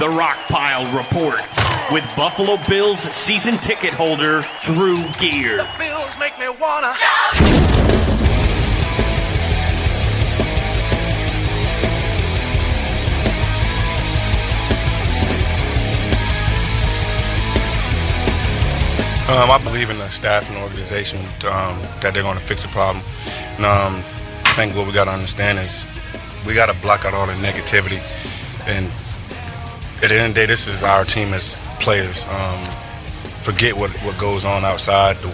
The Rockpile Report with Buffalo Bills season ticket holder Drew Gear. The Bills make me wanna. Um, I believe in the staff and organization um, that they're going to fix the problem. And um, I think what we got to understand is we got to block out all the negativity. And at the end of the day, this is our team as players. Um, forget what, what goes on outside the,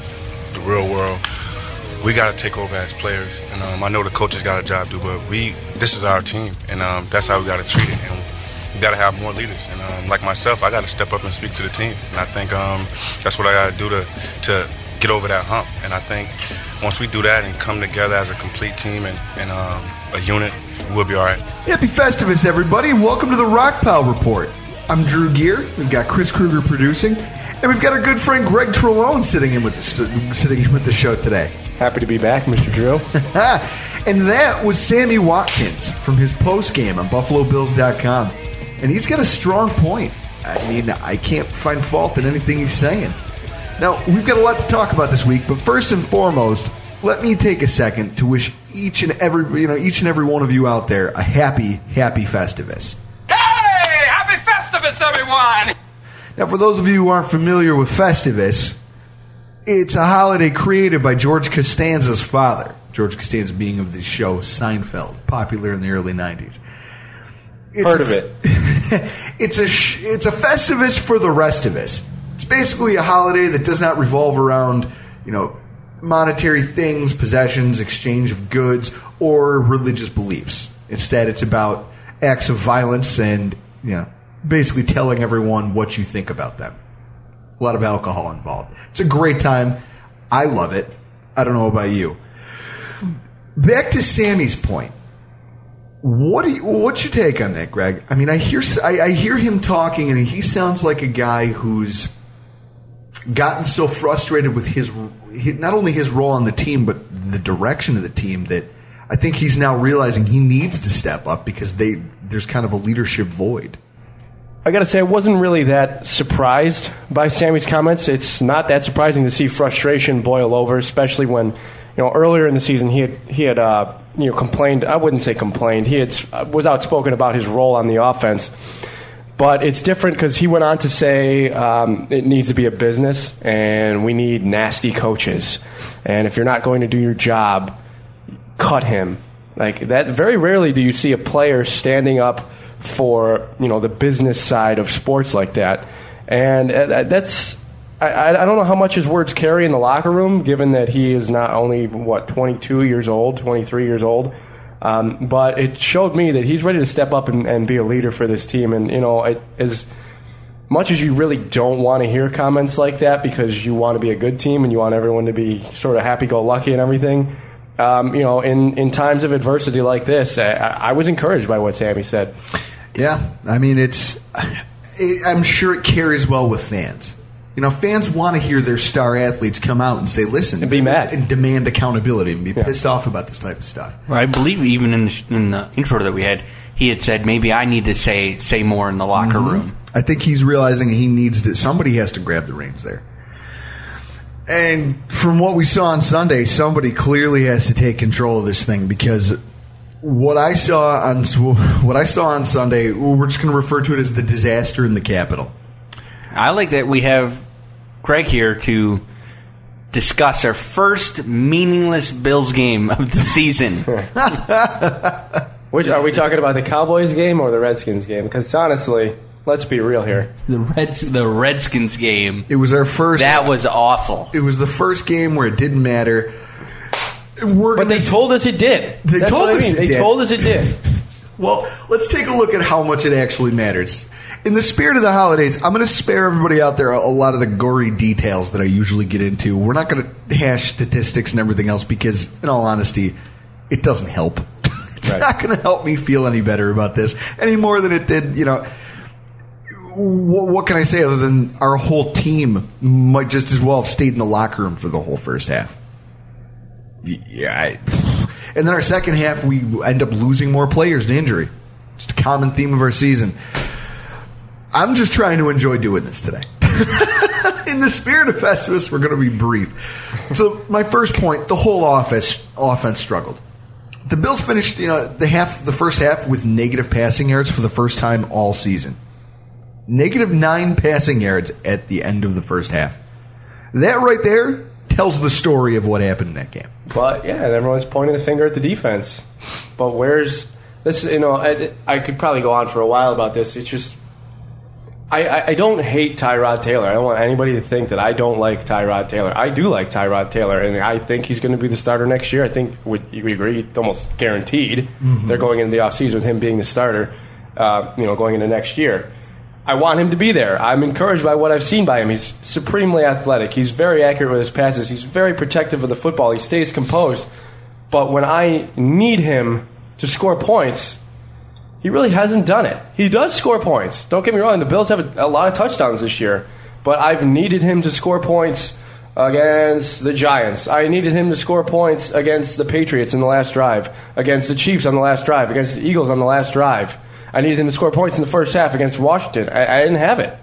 the real world. We got to take over as players. And um, I know the coaches got a job to do, but we this is our team, and um, that's how we got to treat it. And we got to have more leaders. And um, like myself, I got to step up and speak to the team. And I think um, that's what I got to do to to get over that hump. And I think once we do that and come together as a complete team and, and um, a unit, we'll be all right. Happy Festivus, everybody, and welcome to the Rock Pile Report. I'm Drew Gear. We've got Chris Kruger producing, and we've got our good friend Gregg Torlone sitting in with the sitting in with the show today. Happy to be back, Mr. Drew. and that was Sammy Watkins from his post game on BuffaloBills.com. And he's got a strong point. I mean, I can't find fault in anything he's saying. Now, we've got a lot to talk about this week, but first and foremost, let me take a second to wish each and every you know each and every one of you out there a happy, happy Festivus. Hey, happy Festivus, everyone! Now, for those of you who aren't familiar with Festivus, it's a holiday created by George Costanza's father. George Costanza being of the show Seinfeld, popular in the early '90s. It's Heard a- of it. it's a sh- it's a Festivus for the rest of us. It's basically a holiday that does not revolve around you know monetary things, possessions, exchange of goods, or religious beliefs. Instead, it's about acts of violence and you know basically telling everyone what you think about them. A lot of alcohol involved. It's a great time. I love it. I don't know about you. Back to Sammy's point. What do you, what's your take on that, Gregg? I mean, I hear I, I hear him talking, and he sounds like a guy who's gotten so frustrated with his, not only his role on the team, but the direction of the team that I think he's now realizing he needs to step up because they there's kind of a leadership void. I got to say, I wasn't really that surprised by Sammy's comments. It's not that surprising to see frustration boil over, especially when, you know, earlier in the season he had he had uh, you know complained. I wouldn't say complained. He had was outspoken about his role on the offense. But it's different because he went on to say um, it needs to be a business, and we need nasty coaches. And if you're not going to do your job, cut him. Like that. Very rarely do you see a player standing up for you know the business side of sports like that, and uh, that's. I, I I don't know how much his words carry in the locker room, given that he is not only what 22 years old, 23 years old, um, but it showed me that he's ready to step up and, and be a leader for this team. And you know, it, as much as you really don't want to hear comments like that because you want to be a good team and you want everyone to be sort of happy-go-lucky and everything, um, you know, in, in times of adversity like this, I, I was encouraged by what Sammy said. Yeah, I mean it's. It, I'm sure it carries well with fans. You know, fans want to hear their star athletes come out and say, "Listen," And be mad. and demand accountability and be pissed off about this type of stuff. Well, I believe even in the, in the intro that we had, he had said maybe I need to say say more in the locker Mm-hmm. room. I think he's realizing he needs to. Somebody has to grab the reins there. And from what we saw on Sunday, somebody clearly has to take control of this thing because what I saw on what I saw on Sunday, we're just going to refer to it as the disaster in the Capitol. I like that we have Gregg here to discuss our first meaningless Bills game of the season. Which are we talking about the Cowboys game or the Redskins game? Because honestly, let's be real here. the Reds, the Redskins game. It was our first. That was awful. it was the first game where it didn't matter. We're But gonna they told us it did. They That's told what I us mean. it They did. told us it did. Well, let's take a look at how much it actually matters. In the spirit of the holidays, I'm going to spare everybody out there a, a lot of the gory details that I usually get into. We're not going to hash statistics and everything else because, in all honesty, it doesn't help. it's Right. not going to help me feel any better about this any more than it did, you know. What, what can I say other than our whole team might just as well have stayed in the locker room for the whole first half? Yeah. I, and then our second half, we end up losing more players to injury. Just a common theme of our season. I'm just trying to enjoy doing this today. In the spirit of Festivus, we're going to be brief. So, my first point: the whole office offense struggled. The Bills finished, you know, the half, the first half with negative passing yards for the first time all season. Negative nine passing yards at the end of the first half. That right there tells the story of what happened in that game. But yeah, and everyone's pointing the finger at the defense. But where's this? You know, I, I could probably go on for a while about this. It's just. I, I, I don't hate Tyrod Taylor. I don't want anybody to think that I don't like Tyrod Taylor. I do like Tyrod Taylor, and I think he's going to be the starter next year. I think we, we agree, almost guaranteed. They're going into the offseason with him being the starter, uh, you know, going into next year. I want him to be there. I'm encouraged by what I've seen by him. He's supremely athletic. He's very accurate with his passes. He's very protective of the football. He stays composed. But when I need him to score points, he really hasn't done it. He does score points. Don't get me wrong. The Bills have a, a lot of touchdowns this year, but I've needed him to score points against the Giants. I needed him to score points against the Patriots in the last drive, against the Chiefs on the last drive, against the Eagles on the last drive. I needed him to score points in the first half against Washington. I, I didn't have it.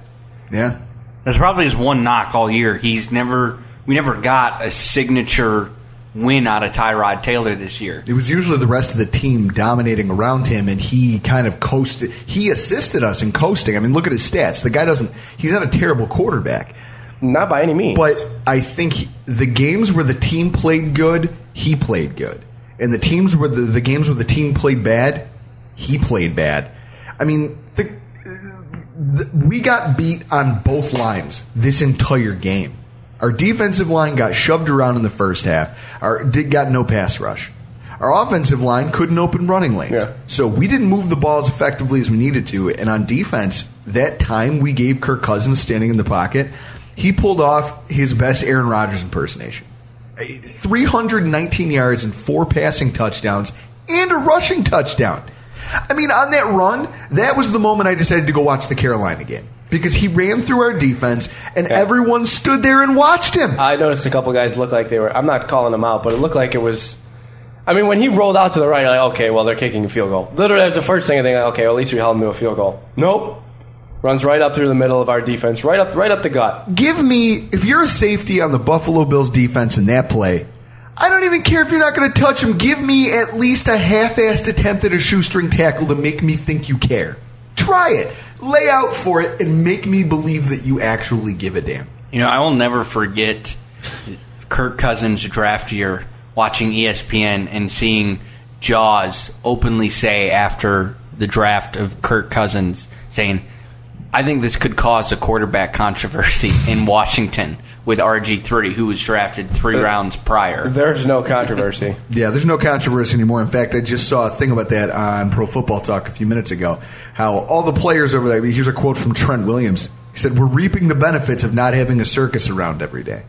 Yeah. That's probably his one knock all year. He's never we never got a signature win out of Tyrod Taylor this year. It was usually the rest of the team dominating around him, and he kind of coasted. He assisted us in coasting. I mean, look at his stats. The guy doesn't. He's not a terrible quarterback, Not by any means. but I think he- the games where the team played good, he played good, and the teams where the, the games where the team played bad, he played bad. I mean, the, the, we got beat on both lines this entire game. Our defensive line got shoved around in the first half. Our did got no pass rush. Our offensive line couldn't open running lanes. Yeah. So we didn't move the ball as effectively as we needed to. And on defense, that time we gave Kirk Cousins standing in the pocket, he pulled off his best Aaron Rodgers impersonation. 319 yards and four passing touchdowns and a rushing touchdown. I mean, on that run, that was the moment I decided to go watch the Carolina game because he ran through our defense and everyone stood there and watched him. I noticed a couple guys looked like they were. I'm not calling them out, but it looked like it was. I mean, when he rolled out to the right, you're like, okay, well, they're kicking a field goal. Literally, that was the first thing I think. Like, okay, well, at least we held him to a field goal. Nope, runs right up through the middle of our defense, right up, right up the gut. Give me, if you're a safety on the Buffalo Bills defense in that play, I don't even care if you're not going to touch him. Give me at least a half-assed attempt at a shoestring tackle to make me think you care. Try it. Lay out for it and make me believe that you actually give a damn. You know, I will never forget Kirk Cousins' draft year watching ESPN and seeing Jaws openly say after the draft of Kirk Cousins saying, I think this could cause a quarterback controversy in Washington with RG3, who was drafted three uh, rounds prior. There's no controversy. Yeah, there's no controversy anymore. In fact, I just saw a thing about that on Pro Football Talk a few minutes ago. How all the players over there, here's a quote from Trent Williams. He said, We're reaping the benefits of not having a circus around every day.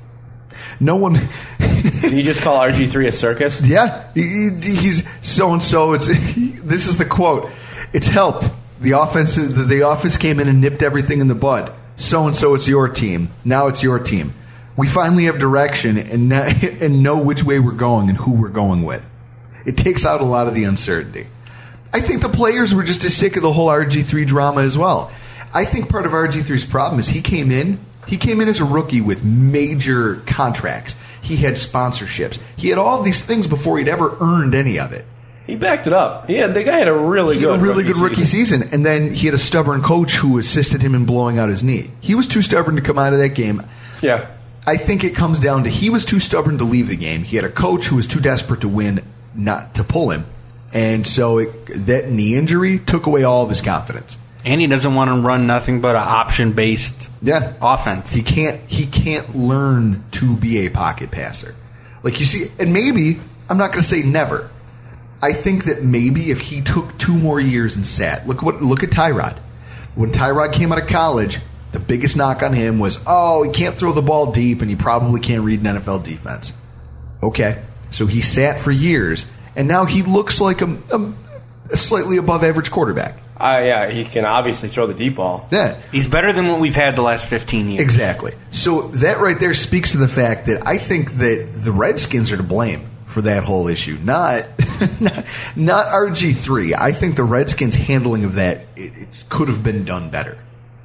No one, Did he just call RG3 a circus? yeah, he, he- he's so and so. It's this is the quote. It's helped. The offense, the, the office came in and nipped everything in the bud. So and so, it's your team. Now it's your team. We finally have direction and and know which way we're going and who we're going with. It takes out a lot of the uncertainty. I think the players were just as sick of the whole RG3 drama as well. I think part of RG3's problem is he came in. He came in as a rookie with major contracts. He had sponsorships. He had all of these things before he'd ever earned any of it. He backed it up. Yeah, the guy had a really He good, had a really rookie good rookie season. season, and then he had a stubborn coach who assisted him in blowing out his knee. He was too stubborn to come out of that game. Yeah, I think it comes down to he was too stubborn to leave the game. He had a coach who was too desperate to win, not to pull him, and so it, that knee injury took away all of his confidence. And he doesn't want to run nothing but an option based Yeah, offense. he can't he can't learn to be a pocket passer. Like you see, and maybe I'm not going to say never. I think that maybe if he took two more years and sat, look what look at Tyrod. When Tyrod came out of college, the biggest knock on him was, oh, he can't throw the ball deep, and he probably can't read an NFL defense. Okay, so he sat for years, and now he looks like a, a, a slightly above average quarterback. uh, yeah, he can obviously throw the deep ball. Yeah, He's better than what we've had the last 15 years. Exactly. So that right there speaks to the fact that I think that the Redskins are to blame for that whole issue, not not, not RG three. I think the Redskins' handling of that it, it could have been done better.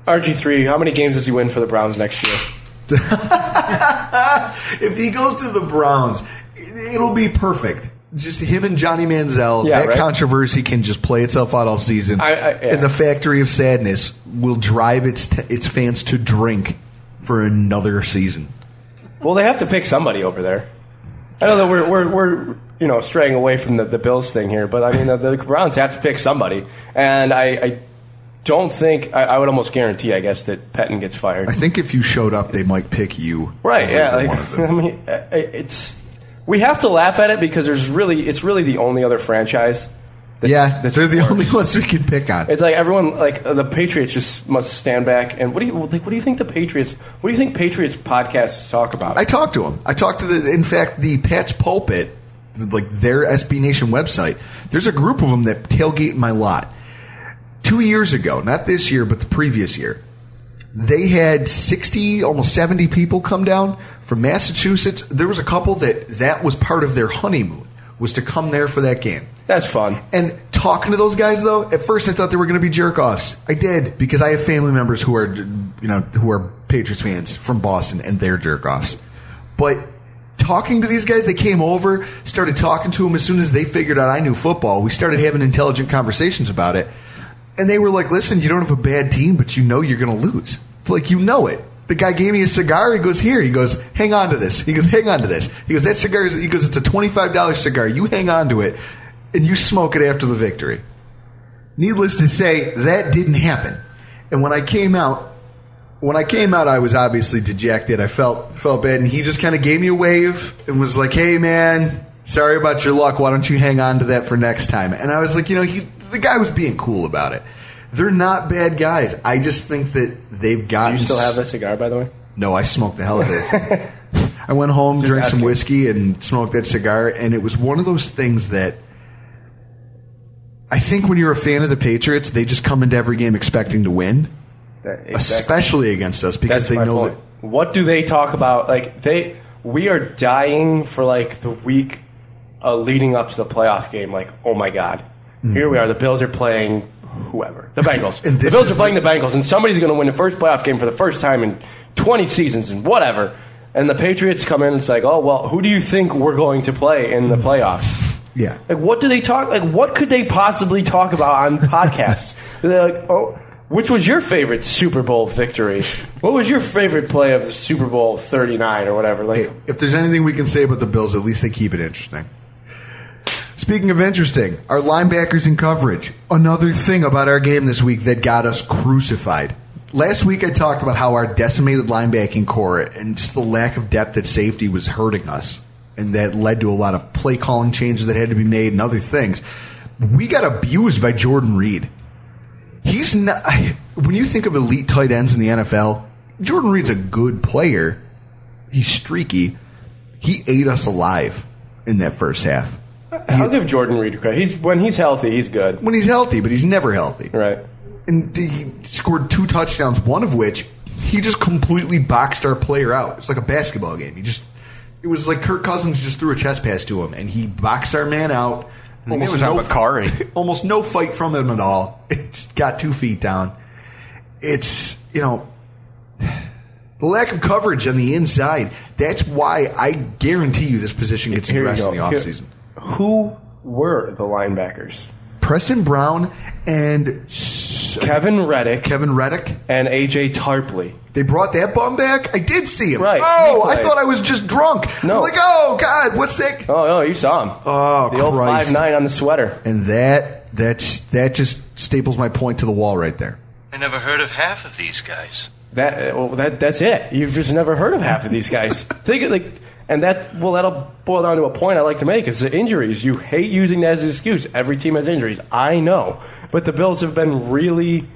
RG three. How many games does he win for the Browns next year? If he goes to the Browns, it, it'll be perfect. Just him and Johnny Manziel. Yeah, that right. controversy can just play itself out all season, I- I- yeah. and the Factory of Sadness will drive its t- its fans to drink for another season. Well, they have to pick somebody over there. I know that we're we're, we're you know straying away from the, the Bills thing here, but I mean the, the Browns have to pick somebody, and I, I don't think I, I would almost guarantee, I guess, that Pettine gets fired. I think if you showed up, they might pick you. Right? Yeah. Like. I mean, it's we have to laugh at it because there's really it's really the only other franchise. That's, yeah, that's they're the worse. only ones we can pick on. It's like everyone, like uh, the Patriots, just must stand back. And what do you like? What do you think the Patriots? What do you think Patriots podcasts talk about? I talked to them. I talked to the. In fact, the Pat's Pulpit, like their SB Nation website. There's a group of them that tailgate in my lot. Two years ago, not this year, but the previous year, they had 60, almost 70 people come down from Massachusetts. There was a couple that that was part of their honeymoon was to come there for that game. That's fun. And talking to those guys though, at first I thought they were going to be jerk offs. I did because I have family members who are, you know, who are Patriots fans from Boston, and they're jerk offs. But talking to these guys, they came over, started talking to them as soon as they figured out I knew football. We started having intelligent conversations about it, and they were like, "Listen, you don't have a bad team, but you know you're going to lose. Like you know it." The guy gave me a cigar. He goes, "Here." He goes, "Hang on to this." He goes, "Hang on to this." He goes, "That cigar." Is, he goes, "It's a twenty-five dollar cigar. You hang on to it, and you smoke it after the victory." Needless to say, that didn't happen. And when I came out, when I came out, I was obviously dejected. I felt felt bad, and he just kind of gave me a wave and was like, "Hey, man, sorry about your luck. Why don't you hang on to that for next time?" And I was like, you know, he's the guy was being cool about it. They're not bad guys. I just think that they've Do gotten. you still have the cigar, by the way? No, I smoked the hell of it. I went home, Just drank some whiskey, and smoked that cigar. And it was one of those things that I think when you're a fan of the Patriots, they just come into every game expecting to win, That- exactly. especially against us because That's they know point. What do they talk about? Like they, we are dying for like the week uh, leading up to the playoff game. Like, oh my god, Mm-hmm. here we are. The Bills are playing whoever, the Bengals. The Bills are playing the Bengals, and somebody's going to win the first playoff game for the first time in 20 seasons and whatever. And the Patriots come in and it's like, oh well, who do you think we're going to play in the playoffs? Yeah. Like, what do they talk? Like, what could they possibly talk about on podcasts? They're like, oh, which was your favorite Super Bowl victory? What was your favorite play of the Super Bowl thirty nine or whatever? Like, Hey, if there's anything we can say about the Bills, at least they keep it interesting. Speaking of interesting, our linebackers in coverage. Another thing about our game this week that got us crucified. Last week I talked about how our decimated linebacking corps and just the lack of depth at safety was hurting us. And that led to a lot of play calling changes that had to be made and other things. We got abused by Jordan Reed. He's not. When you think of elite tight ends in the NFL, Jordan Reed's a good player. He's streaky. He ate us alive in that first half. I'll give Jordan Reed credit. He's when he's healthy, he's good. When he's healthy, but he's never healthy. Right. And he scored two touchdowns, one of which he just completely boxed our player out. It's like a basketball game. He just, it was like Kirk Cousins just threw a chest pass to him, and he boxed our man out, it was on Bacarri. almost no fight from him at all. It just got two feet down. It's you know the lack of coverage on the inside. That's why I guarantee you this position gets Here you addressed in the go. Here- offseason. Who were the linebackers? Preston Brown and Kevin Reddick Kevin Reddick. and AJ Tarpley. They brought that bum back. I did see him. Right. Oh, I played. thought I was just drunk. No. I'm like, oh God, what's that? Oh, no, you saw him. Oh, the old Christ. five nine on the sweater. And that that's that just staples my point to the wall right there. I never heard of half of these guys. That, uh, well, that that's it. You've just never heard of half of these guys. Think it like, and that well, that'll boil down to a point I like to make is the injuries. You hate using that as an excuse. Every team has injuries. I know, but the Bills have been really,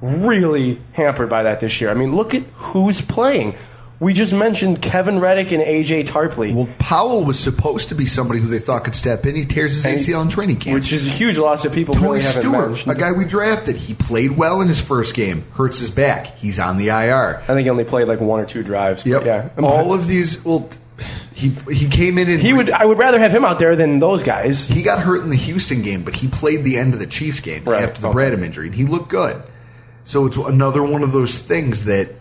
really hampered by that this year. I mean, look at who's playing. We just mentioned Kevin Reddick and AJ Tarpley. Well, Powell was supposed to be somebody who they thought could step in. He tears his And- ACL in training camp. which is a huge loss that people Tony Steward, mentioned. a guy we drafted, he played well in his first game. Hurts his back. He's on the IR. I think he only played like one or two drives. Yep. Yeah. All of these. Well, he he came in and he would. I would rather have him out there than those guys. He got hurt in the Houston game, but he played the end of the Chiefs game Right, after the okay. Bradham injury, and he looked good. So it's another one of those things that,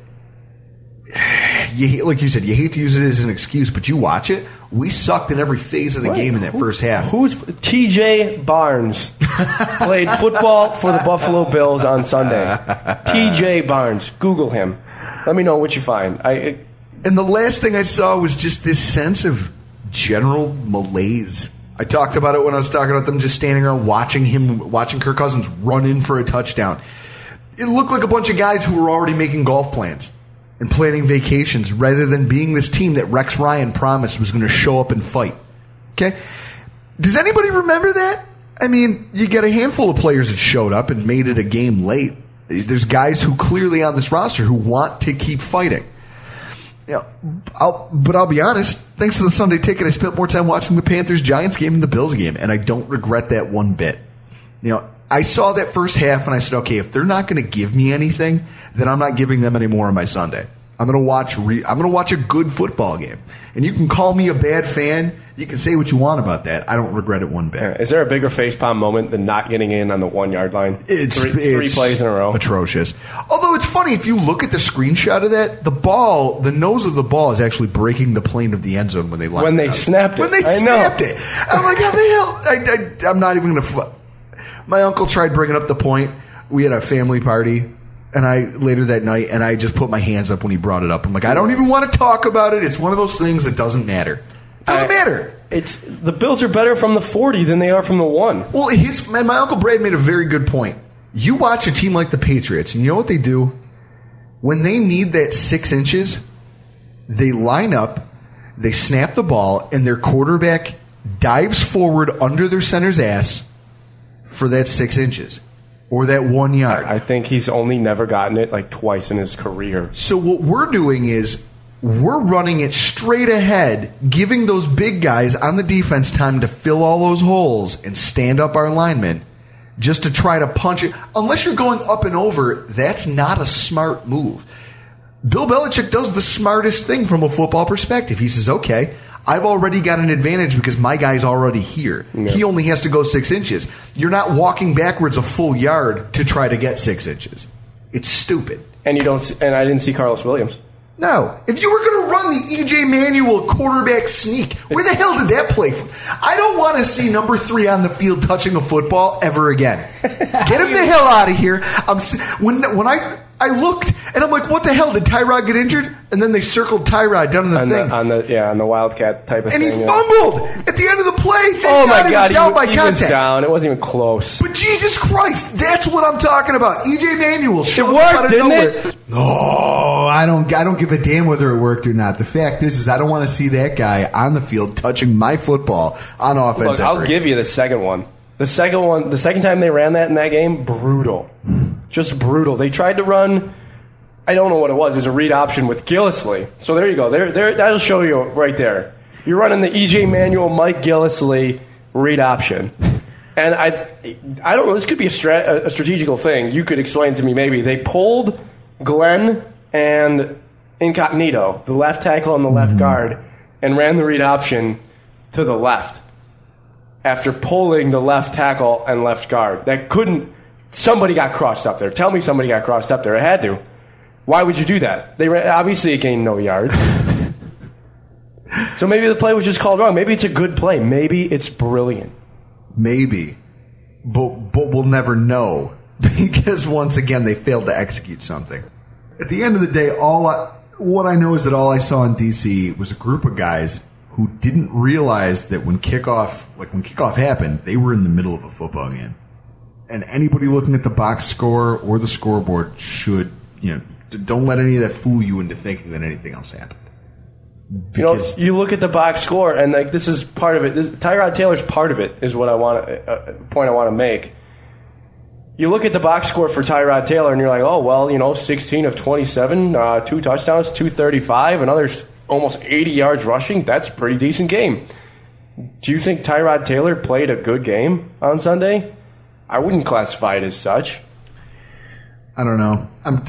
you, like you said, you hate to use it as an excuse, but you watch it. We sucked in every phase of the game in that Who- first half. Who's TJ Barnes played football for the Buffalo Bills on Sunday? TJ Barnes. Google him. Let me know what you find. I it, And the last thing I saw was just this sense of general malaise. I talked about it when I was talking about them just standing around watching him, watching Kirk Cousins run in for a touchdown. It looked like a bunch of guys who were already making golf plans and planning vacations rather than being this team that Rex Ryan promised was going to show up and fight. Okay? Does anybody remember that? I mean, you get a handful of players that showed up and made it a game late. There's guys who clearly on this roster who want to keep fighting. Know, I'll, but I'll be honest. Thanks to the Sunday ticket, I spent more time watching the Panthers Giants game than the Bills game, and I don't regret that one bit. You know, I saw that first half, and I said, okay, if they're not going to give me anything, then I'm not giving them any more on my Sunday. I'm going to watch. Re- I'm to watch a good football game, and you can call me a bad fan. You can say what you want about that. I don't regret it one bit. is there a bigger facepalm moment than not getting in on the one yard line? It's three, three plays in a row. Atrocious. Although it's funny if you look at the screenshot of that, the ball, the nose of the ball is actually breaking the plane of the end zone when they When it they snapped it. When they I know. snapped it, I'm like, how the hell? I, I, I'm not even going to. Fl- My uncle tried bringing up the point. We had a family party. And I later that night, and I just put my hands up when he brought it up. I'm like, I don't even want to talk about it. It's one of those things that doesn't matter. It doesn't I- matter. It's the Bills are better from the forty than they are from the one. Well, his my, my uncle Brad made a very good point. You watch a team like the Patriots, and you know what they do when they need that six inches. They line up, they snap the ball, and their quarterback dives forward under their center's ass for that six inches or that one yard. I think he's only never gotten it like twice in his career. So what we're doing is we're running it straight ahead, giving those big guys on the defense time to fill all those holes and stand up our linemen just to try to punch it. Unless you're going up and over, that's not a smart move. Bill Belichick does the smartest thing from a football perspective. He says, okay, I've already got an advantage because my guy's already here. He only has to go six inches. You're not walking backwards a full yard to try to get six inches. It's stupid. And you don't. See, and I didn't see Karlos Williams. No. If you were going to run the EJ Manuel quarterback sneak, where the hell did that play from? I don't want to see number three on the field touching a football ever again. Get him the hell out of here. I'm when when I I looked and I'm like, what the hell did Tyrod get injured? And then they circled Tyrod down in the On thing, the, on the yeah on the Wildcat type of and he yeah. fumbled at the end of the play. Thank Oh my he God! was down he, by he was down. It wasn't even close. But Jesus Christ, that's what I'm talking about. EJ Manuel shows worked, up didn't nowhere. it? No, I don't. I don't give a damn whether it worked or not. The fact is, is I don't want to see that guy on the field touching my football on offense. Look, I'll give you the second one. The second one, the second time they ran that in that game, brutal, just brutal. They tried to run. I don't know what it was. It was a read option with Gillislee. So there you go. There, there. That'll show you right there. You're running the EJ Manuel, Mike Gillislee read option, and I, I don't know. This could be a, stra- a strategical thing. You could explain to me maybe. They pulled Glenn and Incognito, the left tackle and the left mm-hmm. guard, and ran the read option to the left after pulling the left tackle and left guard. That couldn't. Somebody got crossed up there. Tell me somebody got crossed up there. It had to. Why would you do that? They ran, obviously it gained no yards. so maybe the play was just called wrong. Maybe it's a good play. Maybe it's brilliant. Maybe, but but we'll never know because once again they failed to execute something. At the end of the day, all I, what I know is that all I saw in DC was a group of guys who didn't realize that when kickoff, like when kickoff happened, they were in the middle of a football game, and anybody looking at the box score or the scoreboard should, you know, don't let any of that fool you into thinking that anything else happened. You know, you look at the box score, and like this is part of it. This, Tyrod Taylor's part of it. Is what I want to uh, point I want to make. You look at the box score for Tyrod Taylor, and you're like, oh well, you know, 16 of 27, uh, two touchdowns, 235, another almost 80 yards rushing. That's a pretty decent game. Do you think Tyrod Taylor played a good game on Sunday? I wouldn't classify it as such. I don't know. I'm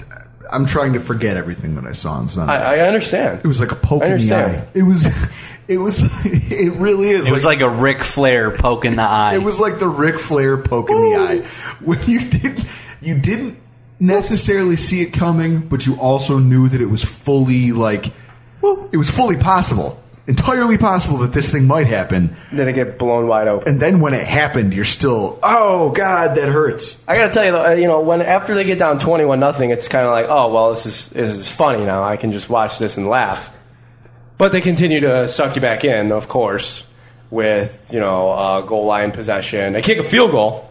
I'm trying to forget everything that I saw on Sunday. I, I understand. it was like a poke in the eye. It was. It was. It really is. It was like a Ric Flair poke in the eye. It was like the Ric Flair poke in the eye, when you did you didn't necessarily see it coming, but you also knew that it was fully like it was fully possible, entirely possible that this thing might happen. Then it get blown wide open. And then when it happened, you're still oh god, that hurts. I gotta tell you, though, uh, you know, when after they get down twenty-one nothing, it's kind of like, oh well, this is this is funny now. I can just watch this and laugh. But they continue to suck you back in, of course, with you know uh, goal line possession. They kick a field goal,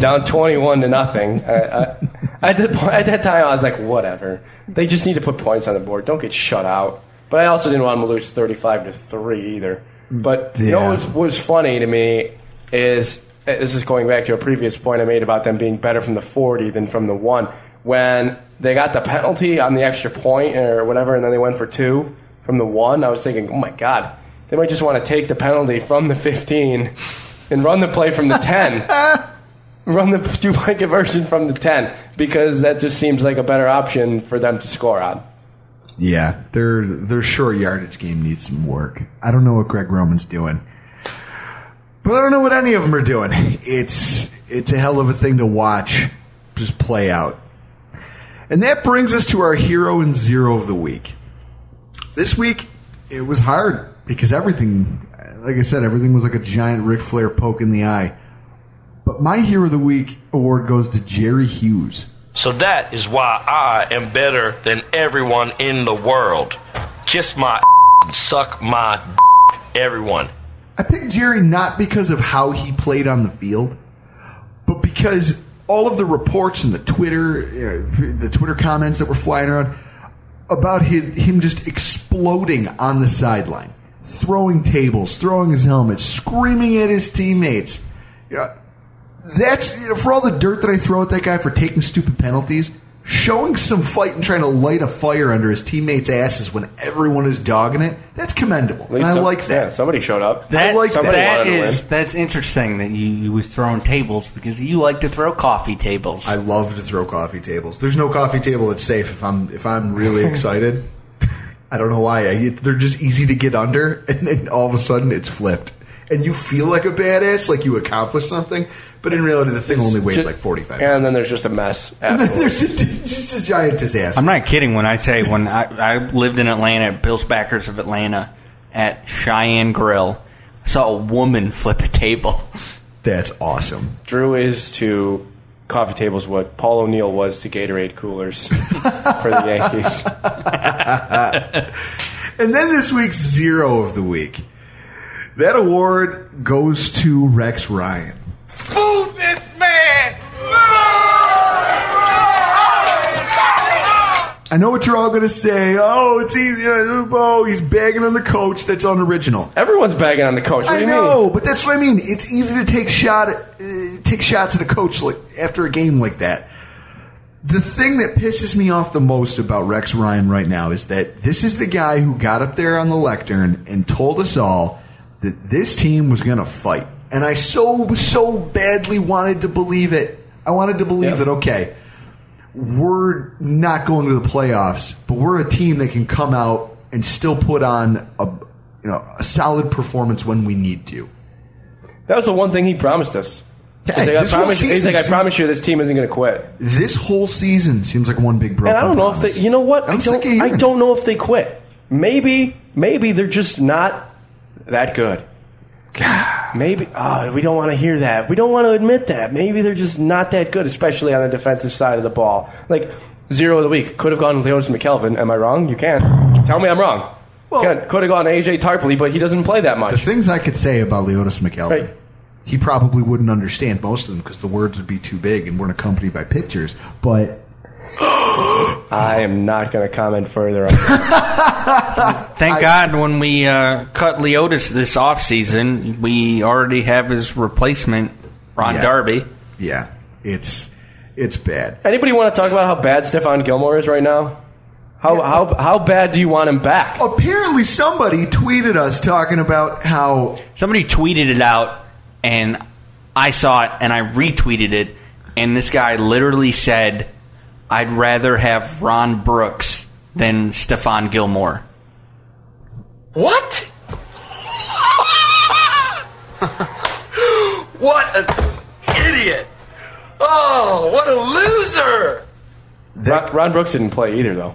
down twenty-one to nothing. I, I, at, at that time, I was like, whatever. They just need to put points on the board. Don't get shut out. But I also didn't want them to lose thirty-five to three either. But you know what was, funny to me is this is going back to a previous point I made about them being better from the 40 than from the one. When they got the penalty on the extra point or whatever, and then they went for two from the one, I was thinking, oh my God, they might just want to take the penalty from the 15 and run the play from the 10. run the two point conversion from the 10 because that just seems like a better option for them to score on. Yeah, their their short yardage game needs some work. I don't know what Greg Roman's doing, but I don't know what any of them are doing. It's it's a hell of a thing to watch just play out. And that brings us to our hero and zero of the week. This week it was hard because everything, like I said, everything was like a giant Ric Flair poke in the eye. But my hero of the week award goes to Jerry Hughes. So that is why I am better than everyone in the world. Kiss my suck my everyone. I picked Jerry not because of how he played on the field, but because all of the reports and the Twitter, uh, the Twitter comments that were flying around about his, him just exploding on the sideline, throwing tables, throwing his helmet, screaming at his teammates. You know, that's you know, for all the dirt that I throw at that guy for taking stupid penalties. Showing some fight and trying to light a fire under his teammates' asses when everyone is dogging it, that's commendable. And I some- like that. Yeah, somebody showed up. I like somebody that. That wanted to is win. that's interesting that you, you was throwing tables because you like to throw coffee tables. I love to throw coffee tables. There's no coffee table that's safe if I'm if I'm really excited. I don't know why. I, they're just easy to get under, and then all of a sudden it's flipped, and you feel like a badass, like you accomplished something. But in reality, the thing only weighed Ju- like 45. And then there's just a mess. And then there's a, just a giant disaster. I'm not kidding when I say when I, I lived in Atlanta at Bill's Backers of Atlanta at Cheyenne Grill, I saw a woman flip a table. That's awesome. Drew is to coffee tables what Paul O'Neill was to Gatorade coolers for the Yankees. And then this week's zero of the week. That award goes to Rex Ryan. Move this man! I know what you're all going to say. Oh, it's easy. Oh, he's bagging on the coach. That's unoriginal. Everyone's bagging on the coach. What I do you know, mean? but that's what I mean. It's easy to take shot, uh, take shots at a coach like after a game like that. The thing that pisses me off the most about Rex Ryan right now is that this is the guy who got up there on the lectern and told us all that this team was going to fight, and I so so badly wanted to believe it. I wanted to believe Yep. that okay, we're not going to the playoffs, but we're a team that can come out and still put on a you know a solid performance when we need to. That was the one thing he promised us. He's like, I promise, he's like, I promise you, this team isn't going to quit. This whole season seems like one big broken. And I don't know if they. You know what? I don't. I don't know if they quit. Maybe. Maybe they're just not that good. Maybe. Oh, we don't want to hear that. We don't want to admit that. Maybe they're just not that good, especially on the defensive side of the ball. Like zero of the week could have gone with Leotis McKelvin. Am I wrong? You can't tell me I'm wrong. Can- could have gone AJ Tarpley, but he doesn't play that much. The much. things I could say about Leotis McKelvin, Right. he probably wouldn't understand most of them because the words would be too big and weren't accompanied by pictures. But I am not going to comment further on that. Thank God when we uh, cut Leotis this offseason, we already have his replacement, Ron Yeah. Darby. yeah, it's it's bad. Anybody want to talk about how bad Stephon Gilmore is right now? How, how, how bad do you want him back? Apparently, somebody tweeted us talking about how Somebody tweeted it out, and I saw it, and I retweeted it, and this guy literally said, I'd rather have Ron Brooks than Stephon Gilmore. What? what an idiot! Oh, what a loser! Ron, Ron Brooks didn't play either, though.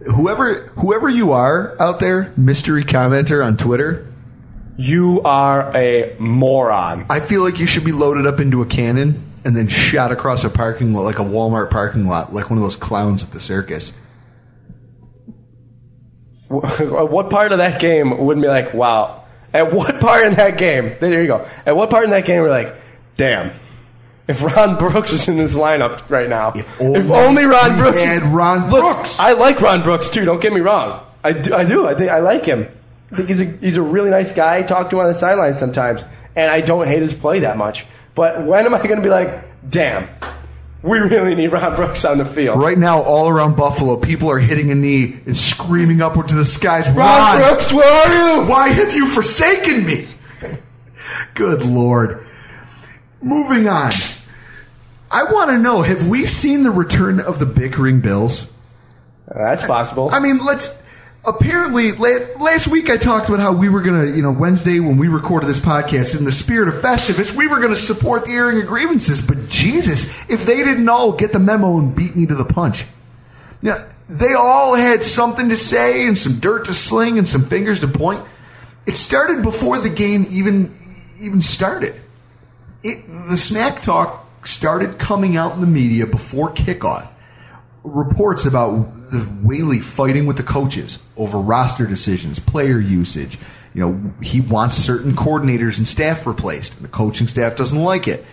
whoever whoever you are out there, mystery commenter on Twitter, You are a moron. I feel like you should be loaded up into a cannon and then shot across a parking lot, like a Walmart parking lot, like one of those clowns at the circus. What part of that game wouldn't be like, wow? At what part in that game? There you go. At what part in that game we're like, damn. If Ron Brooks was in this lineup right now, if only, Ron we Brooks had Ron Look, Brooks. I like Ron Brooks too. Don't get me wrong. I do. I do. I think I like him. I think he's a he's a really nice guy. I talk to him on the sidelines sometimes, and I don't hate his play that much. But when am I going to be like, damn, we really need Ron Brooks on the field? Right now, all around Buffalo, people are hitting a knee and screaming upward to the skies. Ron, Ron, Brooks, where are you? why have you forsaken me? Good Lord. Moving on. I want to know have we seen the return of the bickering Bills? Uh, that's possible. I mean, let's. Apparently, last week I talked about how we were going to, you know, Wednesday when we recorded this podcast, in the spirit of Festivus, we were going to support the airing of grievances. But Jesus, if they didn't all get the memo and beat me to the punch. Yeah, they all had something to say and some dirt to sling and some fingers to point. It started before the game even even started. It, the smack talk started coming out in the media before kickoff. Reports about the Whaley fighting with the coaches over roster decisions, player usage. You know, he wants certain coordinators and staff replaced, and the coaching staff doesn't like it.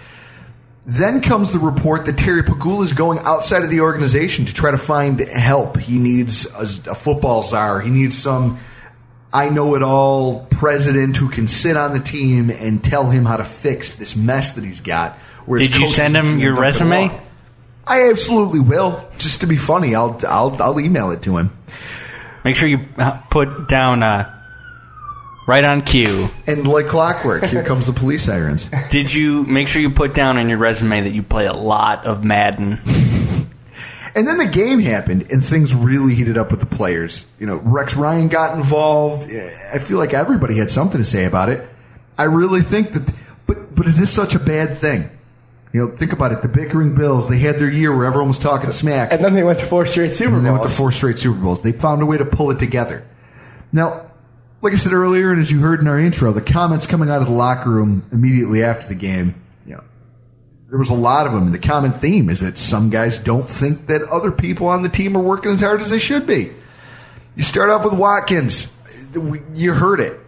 Then comes the report that Terry Pegula is going outside of the organization to try to find help. He needs a, a football czar. He needs some I know it all president who can sit on the team and tell him how to fix this mess that he's got. Did you send him your resume? I absolutely will. Just to be funny, I'll I'll I'll email it to him. Make sure you uh, put down uh, right on cue. And like clockwork, here comes the police sirens. Did you make sure you put down on your resume that you play a lot of Madden? And then the game happened, and things really heated up with the players. You know, Rex Ryan got involved. I feel like everybody had something to say about it. I really think that, but but is this such a bad thing? You know, think about it. The bickering Bills, they had their year where everyone was talking smack, and then they went to four straight Super and they went to Bowls. four straight Super Bowls. They found a way to pull it together. Now, like I said earlier, and as you heard in our intro, the comments coming out of the locker room immediately after the game, you know, there was a lot of them. And the common theme is that some guys don't think that other people on the team are working as hard as they should be. You start off with Watkins. You heard it.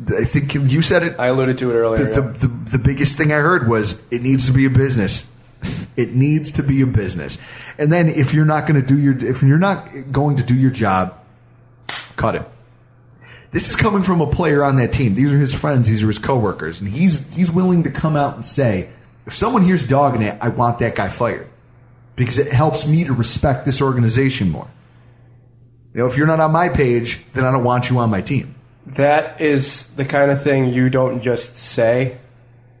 I think you said it. I alluded to it earlier. The, the, the, the biggest thing I heard was it needs to be a business. it needs to be a business. And then if you're not going to do your if you're not going to do your job, cut him. This is coming from a player on that team. These are his friends. These are his coworkers, and he's he's willing to come out and say, if someone here's dogging it, I want that guy fired because it helps me to respect this organization more. You know, if you're not on my page, then I don't want you on my team. That is the kind of thing you don't just say.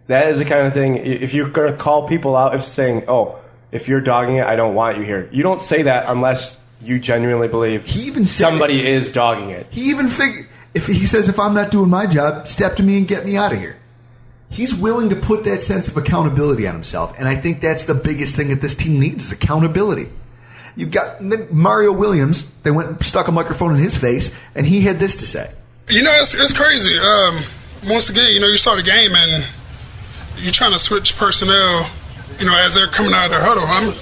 That is the kind of thing if you're going to call people out if saying, "Oh, if you're dogging it, I don't want you here." You don't say that unless you genuinely believe he even somebody is dogging it. He even fig if he says if I'm not doing my job, step to me and get me out of here. He's willing to put that sense of accountability on himself, and I think that's the biggest thing that this team needs is accountability. You've got Mario Williams. They went and stuck a microphone in his face, and he had this to say. You know, it's, it's crazy. Um, once again, you know, you start a game and you're trying to switch personnel, you know, as they're coming out of their huddle. I'm,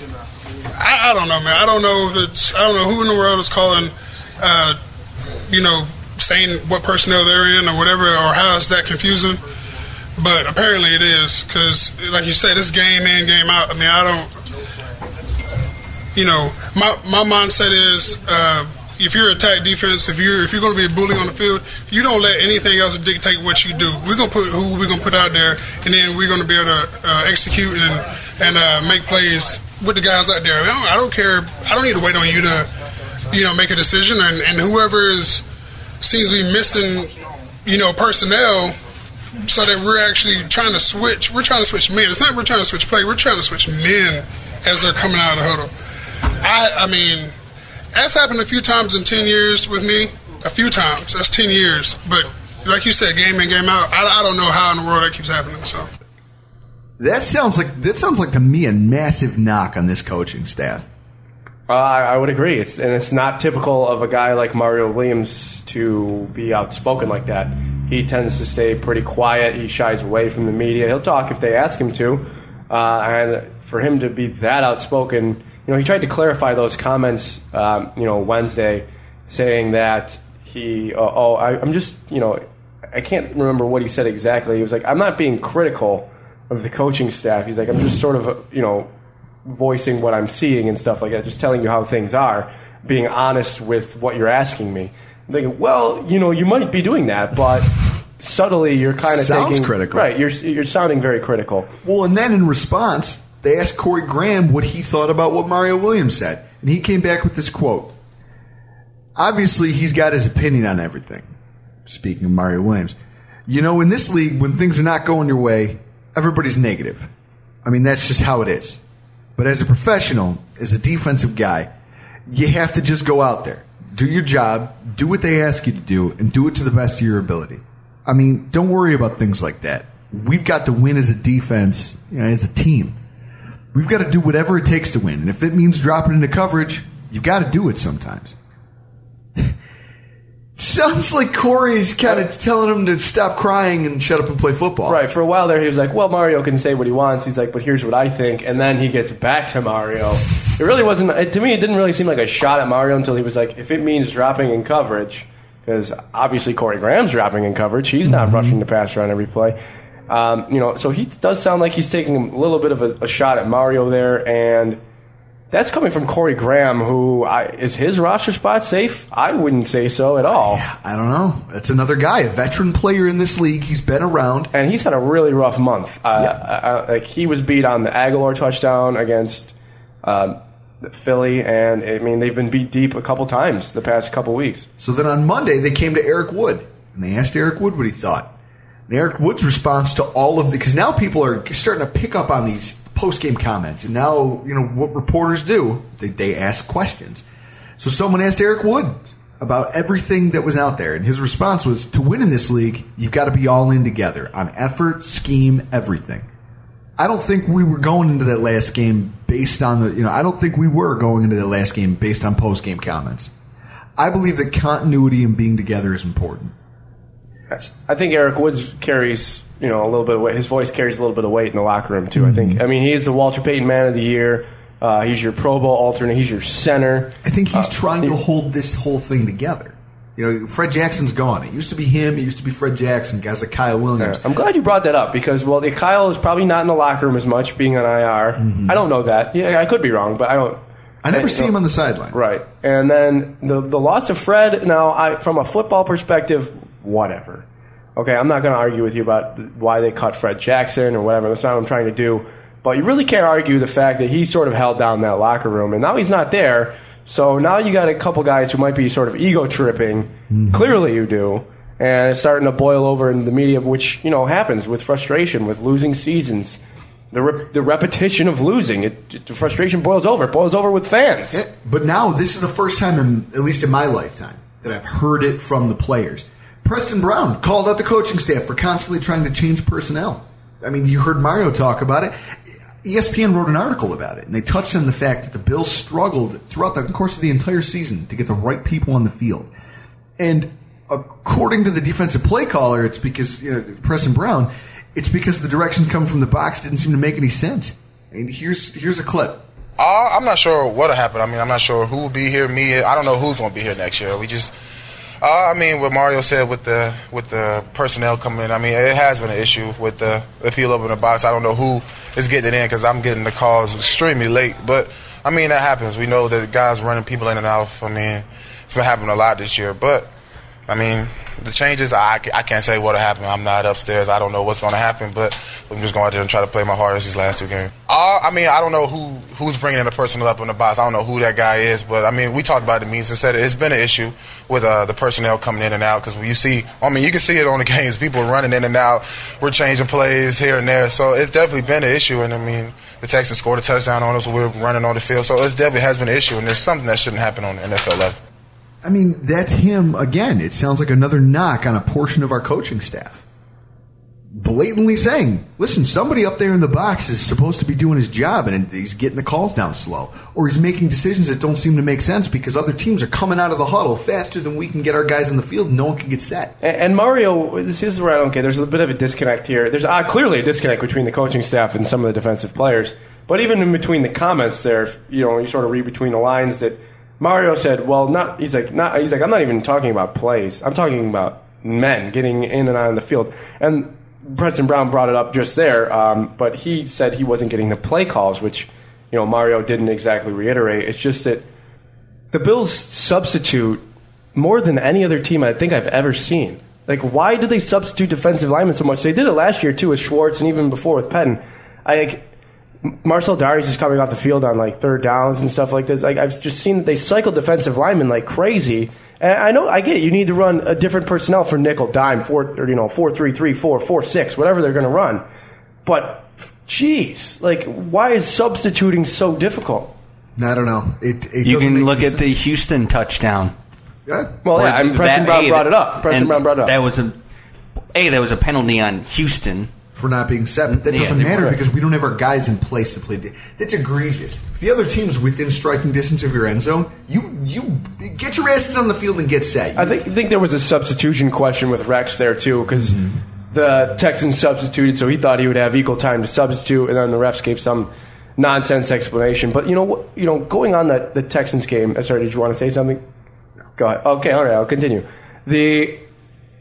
I, I don't know, man. I don't know if it's, I don't know who in the world is calling, uh, you know, saying what personnel they're in or whatever, or how is that confusing. But apparently it is, because, like you said, it's game in, game out. I mean, I don't, you know, my, my mindset is, uh, if you're a tight defense, if you're if you're going to be a bully on the field, you don't let anything else dictate what you do. We're going to put who we're going to put out there, and then we're going to be able to uh, execute and and uh, make plays with the guys out there. I don't, I don't, care. I don't need to wait on you to you know make a decision, and, and whoever is seems to be missing, you know, personnel. So that we're actually trying to switch. We're trying to switch men. It's not we're trying to switch play. We're trying to switch men as they're coming out of the huddle. I, I mean, that's happened a few times in 10 years with me. A few times. That's 10 years. But like you said, game in, game out, I, I don't know how in the world that keeps happening. So That sounds like that sounds like to me a massive knock on this coaching staff. Uh, I, I would agree. It's and it's not typical of a guy like Mario Williams to be outspoken like that. He tends to stay pretty quiet. He shies away from the media. He'll talk if they ask him to, uh, and for him to be that outspoken, you know, he tried to clarify those comments, um, you know, Wednesday, saying that he, oh, oh I, I'm just, you know, I can't remember what he said exactly. He was like, I'm not being critical of the coaching staff. He's like, I'm just sort of, you know, voicing what I'm seeing and stuff like that, just telling you how things are, being honest with what you're asking me. I'm thinking, well, you know, you might be doing that, but subtly you're kind of Sounds taking, critical. right? You're you're sounding very critical. Well, and then in response, they asked Corey Graham what he thought about what Mario Williams said, and he came back with this quote. Obviously, he's got his opinion on everything. Speaking of Mario Williams, you know, in this league, when things are not going your way, everybody's negative. I mean, that's just how it is. But as a professional, as a defensive guy, you have to just go out there, do your job, do what they ask you to do, and do it to the best of your ability. I mean, don't worry about things like that. We've got to win as a defense, you know, as a team. We've got to do whatever it takes to win. And if it means dropping into coverage, you've got to do it sometimes. Sounds like Corey's kind of telling him to stop crying and shut up and play football. Right. For a while there, he was like, "Well, Mario can say what he wants." He's like, "But here's what I think," and then he gets back to Mario. It really wasn't. It, to me, it didn't really seem like a shot at Mario until he was like, "If it means dropping in coverage." Because obviously Corey Graham's dropping in coverage. He's not mm-hmm. rushing the passer on every play. Um, you know, so he does sound like he's taking a little bit of a, a shot at Mario there, and that's coming from Corey Graham, who I, is his roster spot safe? I wouldn't say so at all. I don't know. That's another guy, a veteran player in this league. He's been around. and he's had a really rough month. Uh, uh, like he was beat on the Agholor touchdown against um, Philly, and I mean they've been beat deep a couple times the past couple weeks. So then on Monday, they came to Eric Wood and they asked Eric Wood what he thought. And Eric Wood's response to all of the, because now people are starting to pick up on these post game comments. And now, you know, what reporters do, they, they ask questions. So someone asked Eric Wood about everything that was out there. And his response was to win in this league, you've got to be all in together on effort, scheme, everything. I don't think we were going into that last game based on the, you know, I don't think we were going into that last game based on post game comments. I believe that continuity and being together is important. I think Eric Woods carries, you know, a little bit of weight. His voice carries a little bit of weight in the locker room too. I think. Mm-hmm. I mean, he's the Walter Payton Man of the Year. Uh, he's your Pro Bowl alternate. He's your center. I think he's uh, trying to hold this whole thing together. You know, Fred Jackson's gone. It used to be him. It used to be Fred Jackson. Guys like Kyle Williams. I'm glad you brought that up because, well, the Kyle is probably not in the locker room as much, being on IR. Mm-hmm. I don't know that. Yeah, I could be wrong, but I don't. I never see him on the sideline. Right, and then the the loss of Fred. Now, I from a football perspective, whatever. Okay, I'm not going to argue with you about why they cut Fred Jackson or whatever. That's not what I'm trying to do. But you really can't argue the fact that he sort of held down that locker room, and now he's not there. So now you got a couple guys who might be sort of ego tripping. Mm-hmm. Clearly, you do, and it's starting to boil over in the media, which you know happens with frustration, with losing seasons. The, re- the repetition of losing, it, it- the frustration boils over. It boils over with fans. Yeah, but now this is the first time, in, at least in my lifetime, that I've heard it from the players. Preston Brown called out the coaching staff for constantly trying to change personnel. I mean, you heard Mario talk about it. ESPN wrote an article about it, and they touched on the fact that the Bills struggled throughout the course of the entire season to get the right people on the field. And according to the defensive play caller, it's because you know, Preston Brown, it's because the directions coming from the box didn't seem to make any sense. And here's here's a clip. Uh, I'm not sure what'll happen. I mean, I'm not sure who will be here. Me, I don't know who's going to be here next year. We just, uh, I mean, what Mario said with the with the personnel coming in. I mean, it has been an issue with the people up in the box. I don't know who is getting it in because I'm getting the calls extremely late. But I mean, that happens. We know that guys running people in and out. I mean, it's been happening a lot this year. But I mean, the changes, I, I can't say what'll happen. I'm not upstairs. I don't know what's going to happen, but I'm just going out there and try to play my hardest these last two games. Uh, I mean, I don't know who who's bringing in the personnel up in the box. I don't know who that guy is, but I mean, we talked about the means and said it. it's been an issue with uh, the personnel coming in and out because you see, I mean, you can see it on the games. People are running in and out. We're changing plays here and there, so it's definitely been an issue. And I mean, the Texans scored a touchdown on us. We're running on the field, so it definitely has been an issue. And there's something that shouldn't happen on the NFL level. I mean, that's him again. It sounds like another knock on a portion of our coaching staff. Blatantly saying, listen, somebody up there in the box is supposed to be doing his job and he's getting the calls down slow. Or he's making decisions that don't seem to make sense because other teams are coming out of the huddle faster than we can get our guys in the field no one can get set. And, and Mario, this is where I don't get. There's a bit of a disconnect here. There's uh, clearly a disconnect between the coaching staff and some of the defensive players. But even in between the comments, there, you know, you sort of read between the lines that Mario said, "Well, not." He's like, "Not." He's like, "I'm not even talking about plays. I'm talking about men getting in and out of the field." And Preston Brown brought it up just there, um, but he said he wasn't getting the play calls, which you know Mario didn't exactly reiterate. It's just that the Bills substitute more than any other team I think I've ever seen. Like, why do they substitute defensive linemen so much? They did it last year too with Schwartz and even before with Penn. I like Marcell Dareus is coming off the field on like third downs and stuff like this. Like I've just seen that they cycle defensive linemen like crazy. And I know I get it. You need to run a different personnel for nickel, dime, four or you know four three three four four six, whatever they're going to run. But jeez, like why is substituting so difficult? I don't know. It, it you can look any at the. Houston touchdown. Yeah. Well, yeah, I mean, that- Preston Brown brought it up. Preston Brown brought it up. That was a a. There was a penalty on Houston for not being set, but that Yeah, doesn't matter were. because we don't have our guys in place to play. de- That's egregious. If the other team's within striking distance of your end zone, you you get your asses on the field and get set. I think I think there was a substitution question with Rex there too because the Texans substituted, so he thought he would have equal time to substitute, and then the refs gave some nonsense explanation. But you know, you know, going on the the Texans game. uh, Sorry, did you want to say something? Go ahead. Okay, all right, I'll continue. The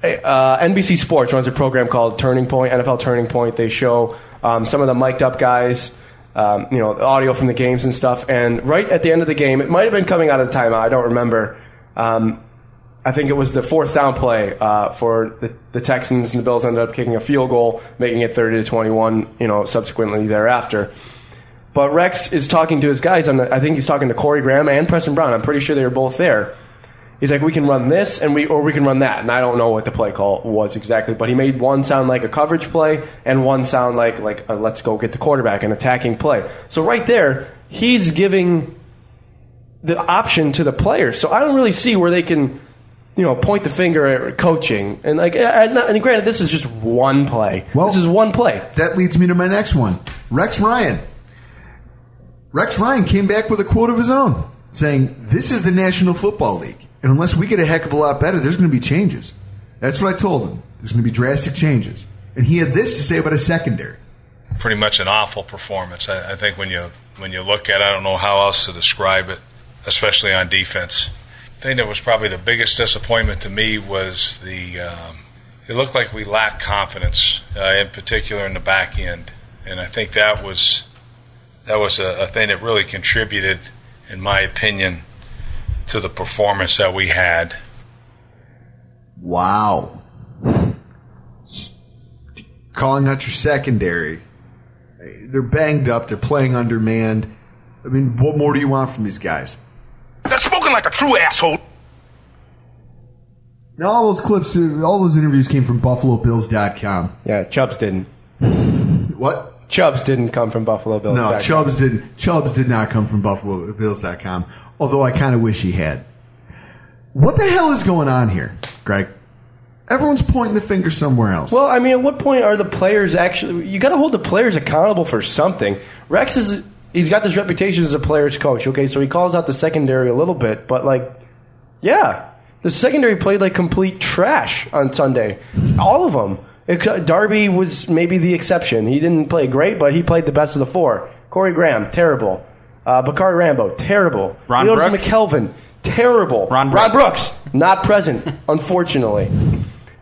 uh, NBC Sports runs a program called Turning Point, NFL Turning Point. They show um, some of the mic'd up guys, um, you know, audio from the games and stuff. And right at the end of the game, it might have been coming out of the timeout. I don't remember. Um, I think it was the fourth down play uh, for the, the Texans, and the Bills ended up kicking a field goal, making it 30 to 21. You know, subsequently thereafter. But Rex is talking to his guys. On the, I think he's talking to Corey Graham and Preston Brown. I'm pretty sure they were both there. He's like, we can run this, and we or we can run that. And I don't know what the play call was exactly, but he made one sound like a coverage play, and one sound like like a let's go get the quarterback, an attacking play. So right there, he's giving the option to the players. So I don't really see where they can, you know, point the finger at coaching. And like, and, and granted, this is just one play. this is one play. That leads me to my next one. Rex Ryan. Rex Ryan came back with a quote of his own saying, This is the National Football League. And unless we get a heck of a lot better, there's going to be changes. That's what I told him. There's going to be drastic changes. And he had this to say about his secondary. pretty much an awful performance. I, I think when you when you look at, it, I don't know how else to describe it, especially on defense. The thing that was probably the biggest disappointment to me was the. Um, it looked like we lacked confidence, uh, in particular in the back end, and I think that was that was a, a thing that really contributed, in my opinion, to the performance that we had. Wow. Calling out your secondary. They're banged up. They're playing undermanned. I mean, what more do you want from these guys? That's spoken like a true asshole. Now, all those clips, all those interviews came from BuffaloBills.com. Yeah, Chubbs didn't. What? Chubbs didn't come from Buffalo Bills. No, Chubbs didn't. Chubbs did not come from BuffaloBills.com. Although I kind of wish he had. What the hell is going on here, Gregg? Everyone's pointing the finger somewhere else. Well, I mean, at what point are the players actually? You got to hold the players accountable for something. Rex is he's got this reputation as a player's coach. Okay, so he calls out the secondary a little bit, but like, yeah, the secondary played like complete trash on Sunday. All of them. Darby was maybe the exception. He didn't play great, but he played the best of the four. Corey Graham, terrible. Uh, Bacarri Rambo, terrible. Ron Leodis Brooks? McKelvin, terrible. Ron Ron Brooks, not present, unfortunately.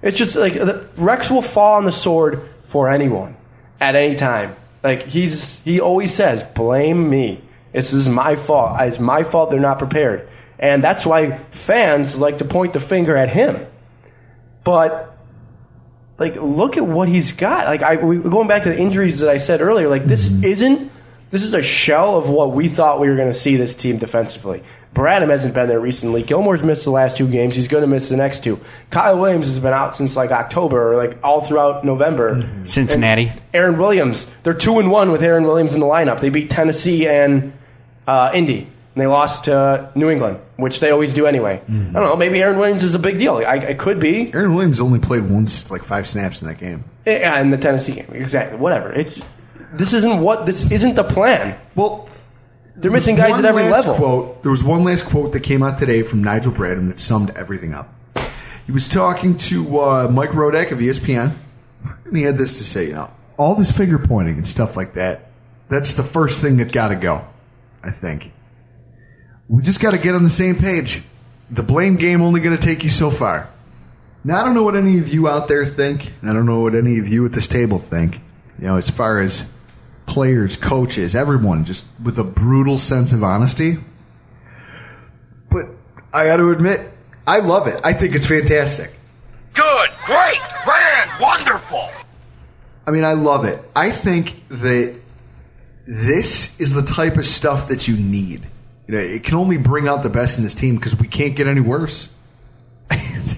It's just like the, Rex will fall on the sword for anyone at any time. Like he's he always says, "Blame me. This is my fault. It's my fault they're not prepared." And that's why fans like to point the finger at him. But like, look at what he's got. Like, I we, going back to the injuries that I said earlier. Like, this isn't. This is a shell of what we thought we were going to see this team defensively. Bradham hasn't been there recently. Gilmore's missed the last two games. He's going to miss the next two. Kyle Williams has been out since like October or like all throughout November. Cincinnati. And Aaron Williams. They're two and one with Aaron Williams in the lineup. They beat Tennessee and uh, Indy, and they lost to New England, which they always do anyway. I don't know. Maybe Aaron Williams is a big deal. I, it could be. Aaron Williams only played once, like five snaps in that game. Yeah, in the Tennessee game, exactly. Whatever. It's this isn't what this isn't the plan. Well, they're missing guys at every last level. Quote, there was one last quote that came out today from Nigel Bradham that summed everything up. He was talking to uh, Mike Rodak of ESPN, and he had this to say: you know, all this finger pointing and stuff like that. That's the first thing that got to go. I think we just got to get on the same page. The blame game only going to take you so far. Now I don't know what any of you out there think, and I don't know what any of you at this table think. You know, as far as players, coaches, everyone, just with a brutal sense of honesty. But I got to admit, I love it. I think it's fantastic. Good, great, grand, wonderful. I mean, I love it. I think that this is the type of stuff that you need. You know, it can only bring out the best in this team because we can't get any worse.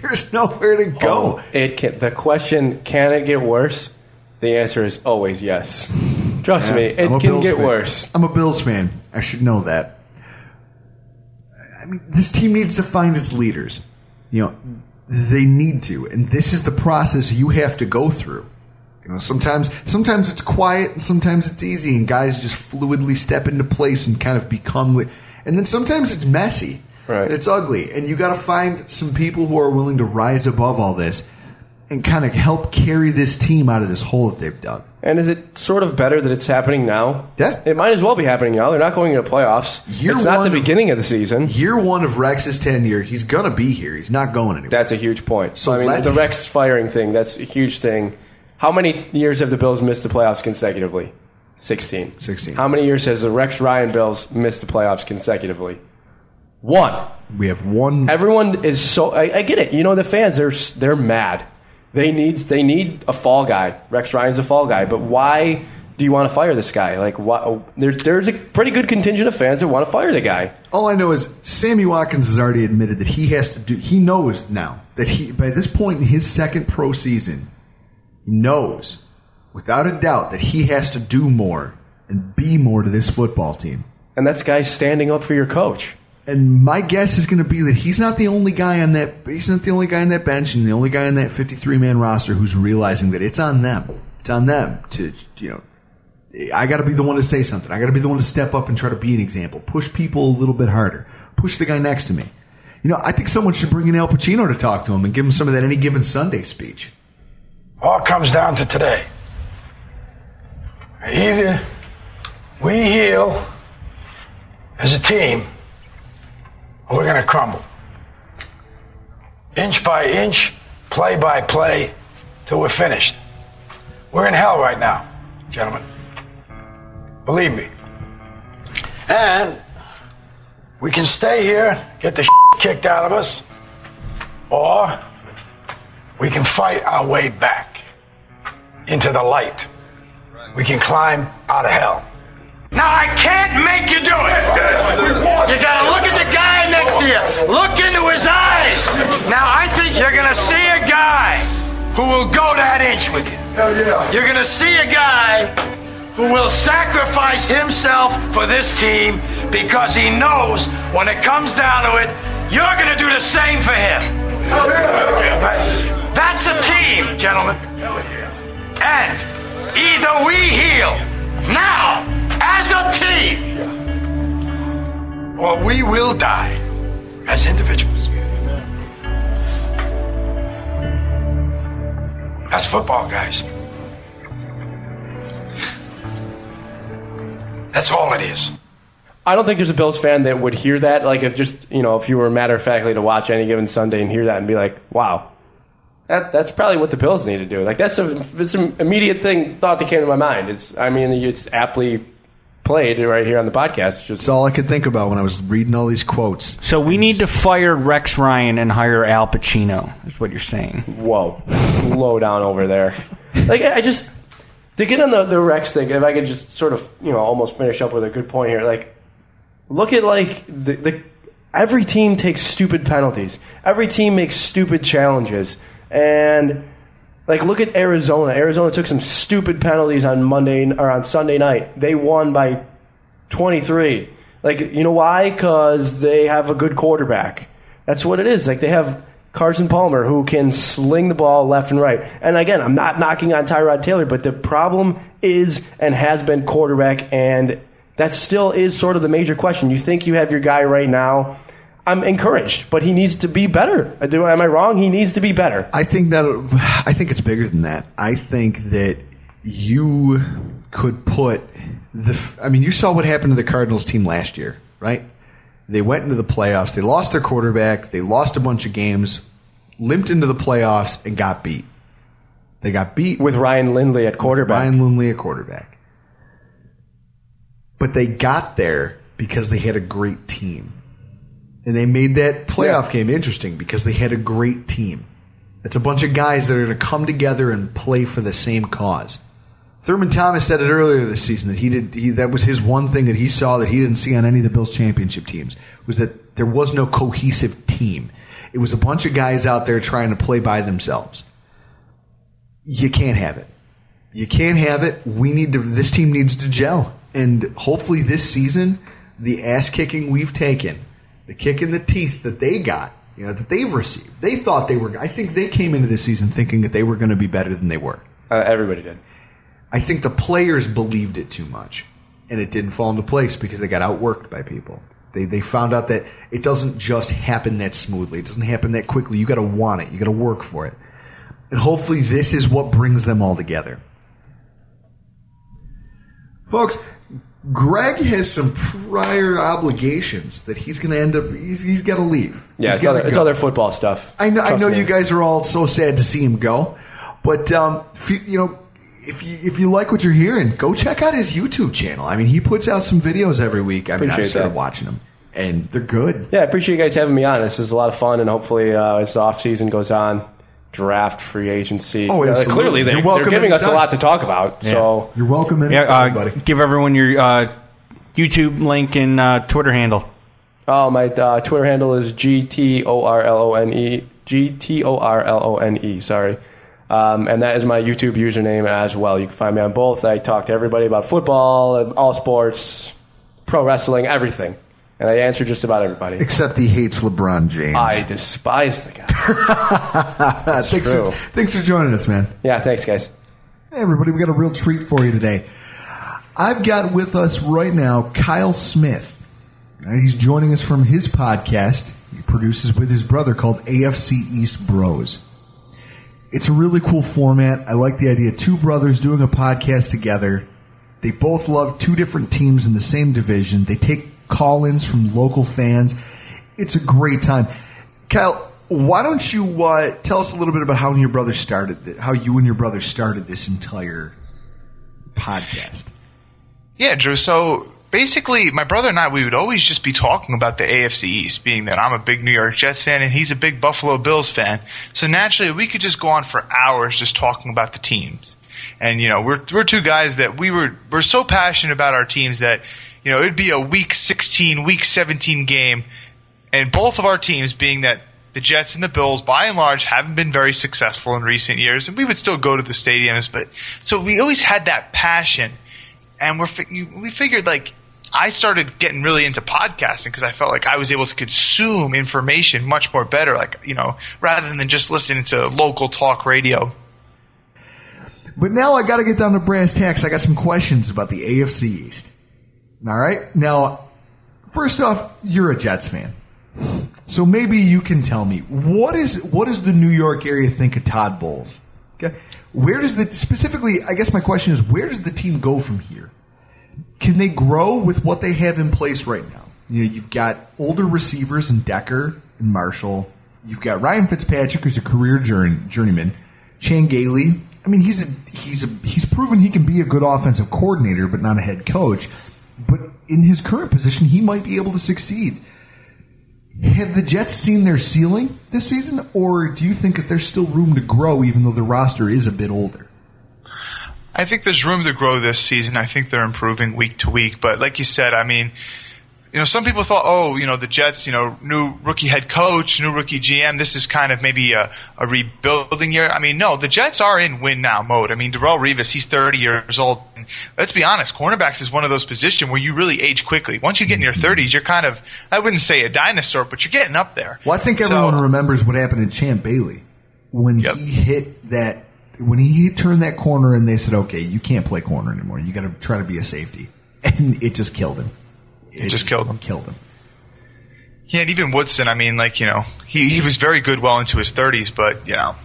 There's nowhere to go. Oh, it can. The question: Can it get worse? The answer is always yes. Trust Yeah, me, it I'm a can Bills get fan. worse. I'm a Bills fan. I should know that. I mean, this team needs to find its leaders. You know, they need to, and this is the process you have to go through. You know, sometimes sometimes it's quiet, and sometimes it's easy, and guys just fluidly step into place and kind of become. li- And then sometimes it's messy, Right. It's ugly, and you got to find some people who are willing to rise above all this and kind of help carry this team out of this hole that they've dug. And is it sort of better that it's happening now? Yeah. It might as well be happening now. They're not going into playoffs. Year it's not the beginning of the season. Year one of Rex's tenure, he's gonna be here. He's not going anywhere. That's a huge point. So I mean, the Rex firing thing, that's a huge thing. How many years have the Bills missed the playoffs consecutively? 16. 16. How many years has the Rex Ryan Bills missed the playoffs consecutively? One. We have one. Everyone is so. I, I get it. You know the fans. They're they're mad. They need they need a fall guy. Rex Ryan's a fall guy. But why do you want to fire this guy? Like, why, there's there's a pretty good contingent of fans that want to fire the guy. All I know is Sammy Watkins has already admitted that he has to do. He knows now that he, by this point in his second pro season, he knows without a doubt that he has to do more and be more to this football team. And that's guys standing up for your coach. And my guess is going to be that he's not the only guy on that. He's not the only guy on that bench and the only guy on that 53 man roster who's realizing that it's on them. It's on them to you know. I got to be the one to say something. I got to be the one to step up and try to be an example. Push people a little bit harder. Push the guy next to me. You know, I think someone should bring in Al Pacino to talk to him and give him some of that any given Sunday speech. All comes down to today. Either we heal as a team, we're going to crumble. Inch by inch, play by play, till we're finished. We're in hell right now, gentlemen. Believe me. And we can stay here, get the kicked out of us, or we can fight our way back into the light. We can climb out of hell. Now I can't make you do it. You gotta who will go that inch with you. Hell yeah. You're gonna see a guy who will sacrifice himself for this team because he knows when it comes down to it, you're gonna do the same for him. Hell yeah! That's a team, gentlemen. Hell yeah. And either we heal now as a team, or we will die as individuals. That's football, guys. That's all it is. I don't think there's a Bills fan that would hear that. Like, if just you know, if you were matter of factly to watch any given Sunday and hear that and be like, "Wow, that that's probably what the Bills need to do." Like, that's a it's an immediate thing thought that came to my mind. It's I mean, it's aptly played right here on the podcast. It's just That's all I could think about when I was reading all these quotes. So we need to fire Rex Ryan and hire Al Pacino. Is what you're saying? whoa, slow down over there. Like, I just to get on the the Rex thing. If I could just sort of you know almost finish up with a good point here, like. Look at like the, the every team takes stupid penalties. Every team makes stupid challenges. And like look at Arizona. Arizona took some stupid penalties on Monday or on Sunday night. They won by 23. Like you know why? Cuz they have a good quarterback. That's what it is. Like they have Carson Palmer who can sling the ball left and right. And again, I'm not knocking on Tyrod Taylor, but the problem is and has been quarterback and that still is sort of the major question. You think you have your guy right now. I'm encouraged, but he needs to be better. Do am I wrong? He needs to be better. I think that I think it's bigger than that. I think that you could put the. I mean, you saw what happened to the Cardinals team last year, right? They went into the playoffs. They lost their quarterback. They lost a bunch of games, limped into the playoffs, and got beat. They got beat with Ryan Lindley at quarterback. Ryan Lindley at quarterback. But they got there because they had a great team. And they made that playoff Yeah. game interesting because they had a great team. It's a bunch of guys that are going to come together and play for the same cause. Thurman Thomas said it earlier this season that he did he, that was his one thing that he saw that he didn't see on any of the Bills championship teams was that there was no cohesive team. It was a bunch of guys out there trying to play by themselves. You can't have it. You can't have it. We need to. This team needs to gel, and hopefully this season, the ass kicking we've taken, the kick in the teeth that they got, you know, that they've received. They thought they were. I think they came into this season thinking that they were going to be better than they were. Uh, everybody did. I think the players believed it too much, and it didn't fall into place because they got outworked by people. They they found out that it doesn't just happen that smoothly. It doesn't happen that quickly. You got to want it. You got to work for it. And hopefully, this is what brings them all together. Folks, Gregg has some prior obligations that he's going to end up. He's, he's got to leave. Yeah, He's it's gotta it's other football stuff. I know. I know me. you guys are all so sad to see him go, but um, if you, you know, if you if you like what you're hearing, go check out his YouTube channel. I mean, he puts out some videos every week. I mean, I've started that. watching them, and they're good. Yeah, I appreciate you guys having me on. This is a lot of fun, and hopefully, uh, as the off season goes on, draft, free agency. Oh, uh, absolutely. clearly, they, You're they're welcome giving us a lot to talk about. So You're welcome Yeah, uh, buddy. give everyone your uh, YouTube link and uh, Twitter handle. Oh, my uh, Twitter handle is G T O R L O N E. G T O R L O N E, sorry. Um, and that is my YouTube username as well. You can find me on both. I talk to everybody about football, and all sports, pro wrestling, everything. And I answer just about everybody. Except he hates LeBron James. I despise the guy. thanks, true. for, thanks for joining us, man. Yeah, thanks, guys. Hey, everybody, we got a real treat for you today. I've got with us right now Kyle Smith. He's joining us from his podcast he produces with his brother called AFC East Bros. It's a really cool format. I like the idea. Two brothers doing a podcast together. They both love two different teams in the same division. They take call ins from local fans. It's a great time. Kyle, why don't you uh, tell us a little bit about how your brother started, how you and your brother started this entire podcast? Yeah, Drew. So basically, my brother and I, we would always just be talking about the AFC East, being that I'm a big New York Jets fan and he's a big Buffalo Bills fan. So naturally, we could just go on for hours just talking about the teams. And you know, we're we're two guys that we were we're so passionate about our teams that you know it'd be a week 16, week 17 game, and both of our teams being that. The Jets and the Bills, by and large, haven't been very successful in recent years, and we would still go to the stadiums. But so we always had that passion, and we're we figured like I started getting really into podcasting because I felt like I was able to consume information much more better, like you know, rather than just listening to local talk radio. But now I got to get down to brass tacks. I got some questions about the AFC East. All right. Now, first off, you're a Jets fan. So maybe you can tell me what is what does the New York area think of Todd Bowles? Okay. Where does the specifically I guess my question is where does the team go from here? Can they grow with what they have in place right now? You know, you've got older receivers and Decker and Marshall. You've got Ryan Fitzpatrick, who's a career journey, journeyman. Chan Gailey. I mean, he's a he's a he's proven he can be a good offensive coordinator, but not a head coach. But in his current position, he might be able to succeed. Have the Jets seen their ceiling this season, or do you think that there's still room to grow, even though the roster is a bit older? I think there's room to grow this season. I think they're improving week to week. But like you said, I mean, you know, some people thought, oh, you know, the Jets, you know, new rookie head coach, new rookie GM. This is kind of maybe a, a rebuilding year. I mean, no, the Jets are in win now mode. I mean, Darrelle Revis, he's 30 years old. And let's be honest, cornerbacks is one of those positions where you really age quickly. Once you get in your mm-hmm. 30s, you're kind of, I wouldn't say a dinosaur, but you're getting up there. Well, I think everyone so, remembers what happened to Champ Bailey when yep. he hit that, when he turned that corner and they said, okay, you can't play corner anymore. You got to try to be a safety. And it just killed him. It just, just killed him. Killed him. Yeah, and even Woodson. I mean, like you know, he he was very good well into his thirties, but you know,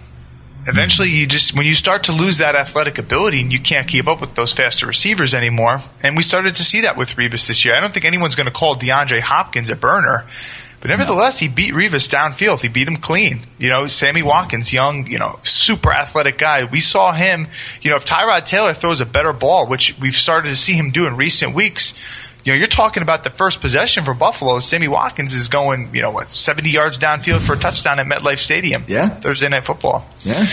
eventually you just when you start to lose that athletic ability and you can't keep up with those faster receivers anymore. And we started to see that with Revis this year. I don't think anyone's going to call DeAndre Hopkins a burner. But nevertheless, he beat Revis downfield. He beat him clean. You know, Sammy Watkins, young, you know, super athletic guy. We saw him, you know, if Tyrod Taylor throws a better ball, which we've started to see him do in recent weeks, you know, you're talking about the first possession for Buffalo. Sammy Watkins is going, you know, what, 70 yards downfield for a touchdown at MetLife Stadium. Yeah. Thursday Night Football. Yeah.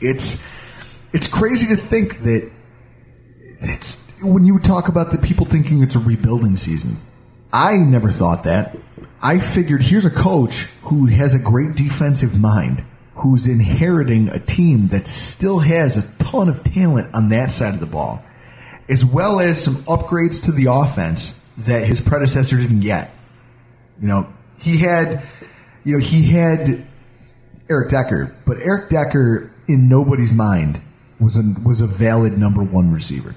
It's, it's crazy to think that it's, when you talk about the people thinking it's a rebuilding season, I never thought that. I figured here's a coach who has a great defensive mind, who's inheriting a team that still has a ton of talent on that side of the ball as well as some upgrades to the offense that his predecessor didn't get. You know, he had, you know, he had Eric Decker, but Eric Decker in nobody's mind was a was a valid number one receiver.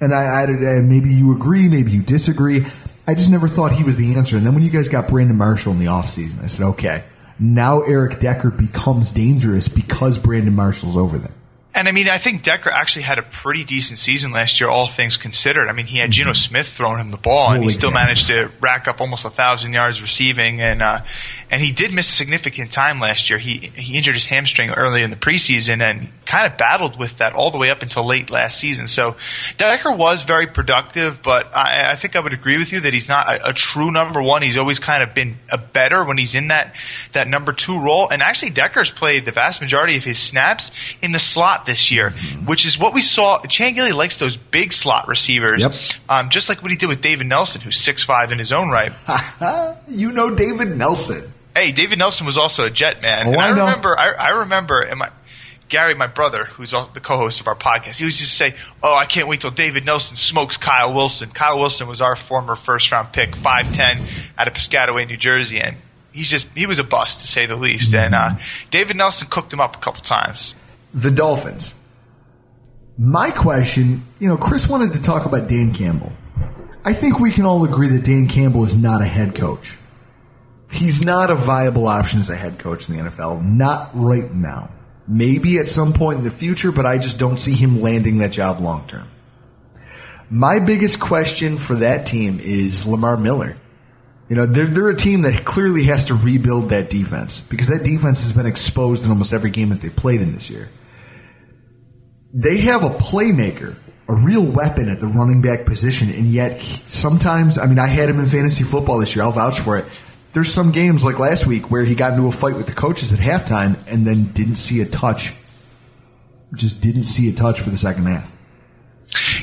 And I, I, maybe you agree, maybe you disagree. I just never thought he was the answer. And then when you guys got Brandon Marshall in the offseason, I said, okay, now Eric Decker becomes dangerous because Brandon Marshall's over there. And I mean, I think Decker actually had a pretty decent season last year, all things considered. I mean, he had mm-hmm. Geno Smith throwing him the ball, and well, he still exactly. managed to rack up almost a thousand yards receiving. And uh, and he did miss a significant time last year. He he injured his hamstring early in the preseason and kind of battled with that all the way up until late last season. So Decker was very productive, but I, I think I would agree with you that he's not a, a, true number one. He's always kind of been a better when he's in that that number two role. And actually, Decker's played the vast majority of his snaps in the slot this year, mm-hmm. which is what we saw. Chan Gailey likes those big slot receivers, yep. um, just like what he did with David Nelson, who's six five in his own right. you know David Nelson. Hey, David Nelson was also a Jet man. Oh, I, I remember, I, I, remember, and my Gary, my brother, who's the co-host of our podcast, he used to say, "Oh, I can't wait till David Nelson smokes Kyle Wilson." Kyle Wilson was our former first-round pick, five ten, out of Piscataway, New Jersey, and he's just he was a bust to say the least. And uh, David Nelson cooked him up a couple times. The Dolphins. My question, you know, Chris wanted to talk about Dan Campbell. I think we can all agree that Dan Campbell is not a head coach he's not a viable option as a head coach in the NFL. Not right now. Maybe at some point in the future, but I just don't see him landing that job long term. My biggest question for that team is Lamar Miller. You know, they're, they're a team that clearly has to rebuild that defense because that defense has been exposed in almost every game that they played in this year. They have a playmaker, a real weapon at the running back position, and yet sometimes, I mean, I had him in fantasy football this year. I'll vouch for it there's some games like last week where he got into a fight with the coaches at halftime and then didn't see a touch. Just didn't see a touch for the second half.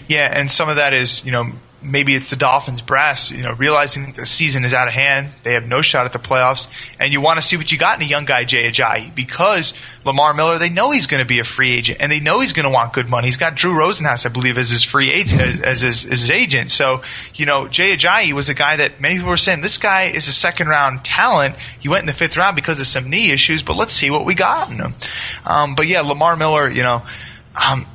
Yeah, and some of that is, you know, maybe it's the Dolphins brass, you know, realizing the season is out of hand, they have no shot at the playoffs, and you want to see what you got in a young guy, Jay Ajayi, because Lamar Miller, they know he's going to be a free agent, and they know he's going to want good money. He's got Drew Rosenhaus, I believe, as his free agent, as, as, his, as his agent. So, you know, Jay Ajayi was a guy that many people were saying this guy is a second round talent. He went in the fifth round because of some knee issues, but let's see what we got in him. Um, but yeah, Lamar Miller, you know. Um,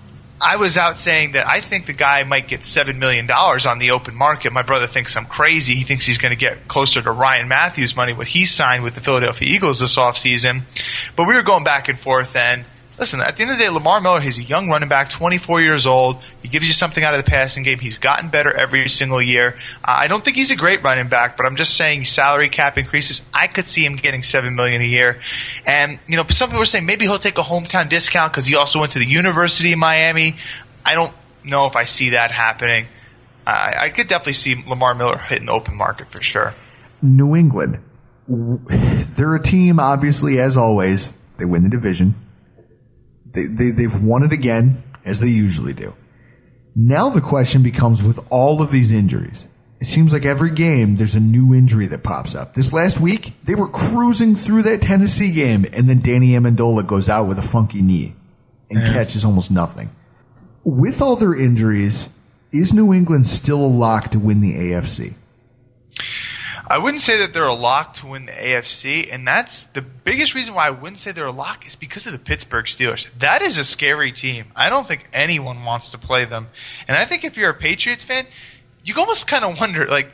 I was out saying that I think the guy might get $7 million on the open market. My brother thinks I'm crazy. He thinks he's going to get closer to Ryan Mathews' money, what he signed with the Philadelphia Eagles this offseason. But we were going back and forth, and listen, at the end of the day, Lamar Miller, he's a young running back, 24 years old. He gives you something out of the passing game. He's gotten better every single year. Uh, I don't think he's a great running back, but I'm just saying salary cap increases. I could see him getting seven million a year. And you know, some people are saying maybe he'll take a hometown discount because he also went to the University of Miami. I don't know if I see that happening. I, I could definitely see Lamar Miller hitting the open market for sure. New England, they're a team. Obviously, as always, they win the division. They, they, they've won it again, as they usually do. Now the question becomes with all of these injuries, it seems like every game there's a new injury that pops up. This last week, they were cruising through that Tennessee game, and then Danny Amendola goes out with a funky knee and Yeah. catches almost nothing. With all their injuries, is New England still a lock to win the AFC? I wouldn't say that they're a lock to win the AFC, and that's the biggest reason why I wouldn't say they're a lock is because of the Pittsburgh Steelers. That is a scary team. I don't think anyone wants to play them. And I think if you're a Patriots fan, you almost kind of wonder, like,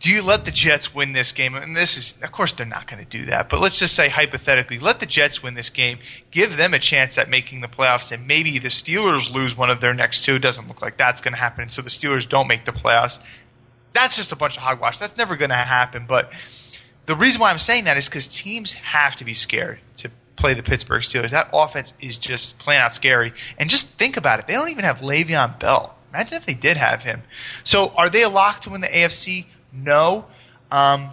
do you let the Jets win this game? And this is, of course, they're not going to do that. But let's just say hypothetically, let the Jets win this game, give them a chance at making the playoffs, and maybe the Steelers lose one of their next two. Doesn't look like that's going to happen. So the Steelers don't make the playoffs that's just a bunch of hogwash. That's never going to happen. But the reason why I'm saying that is because teams have to be scared to play the Pittsburgh Steelers. That offense is just plain out scary. And just think about it. They don't even have Le'Veon Bell. Imagine if they did have him. So are they a lock to win the AFC? No. Um,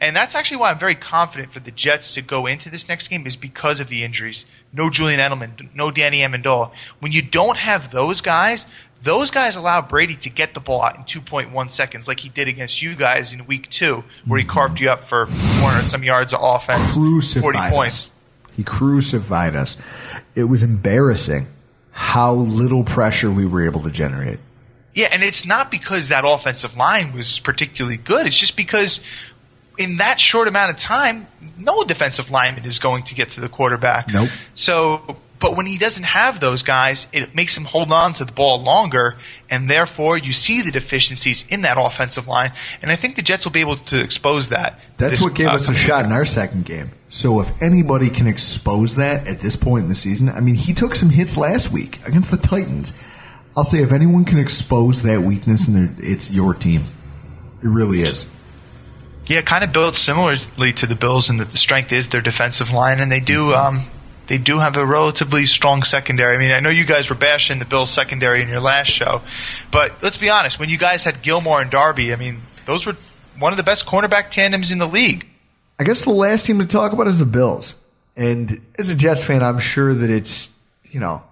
and that's actually why I'm very confident for the Jets to go into this next game is because of the injuries. No Julian Edelman, no Danny Amendola. When you don't have those guys, those guys allow Brady to get the ball out in 2.1 seconds, like he did against you guys in week two, where he mm-hmm. carved you up for 400 some yards of offense, 40 Crucified points. us. He crucified us. It was embarrassing how little pressure we were able to generate. Yeah, and it's not because that offensive line was particularly good. It's just because in that short amount of time, no defensive lineman is going to get to the quarterback. Nope. So, but when he doesn't have those guys, it makes him hold on to the ball longer, and therefore you see the deficiencies in that offensive line. And I think the Jets will be able to expose that. That's this- what gave uh, us a shot in our second game. So if anybody can expose that at this point in the season, I mean, he took some hits last week against the Titans. I'll say if anyone can expose that weakness, and it's your team. It really is. Yeah, kind of built similarly to the Bills and that the strength is their defensive line, and they do um, they do have a relatively strong secondary. I mean, I know you guys were bashing the Bills secondary in your last show, but let's be honest. When you guys had Gilmore and Darby, I mean, those were one of the best cornerback tandems in the league. I guess the last team to talk about is the Bills. And as a Jets fan, I'm sure that it's, you know,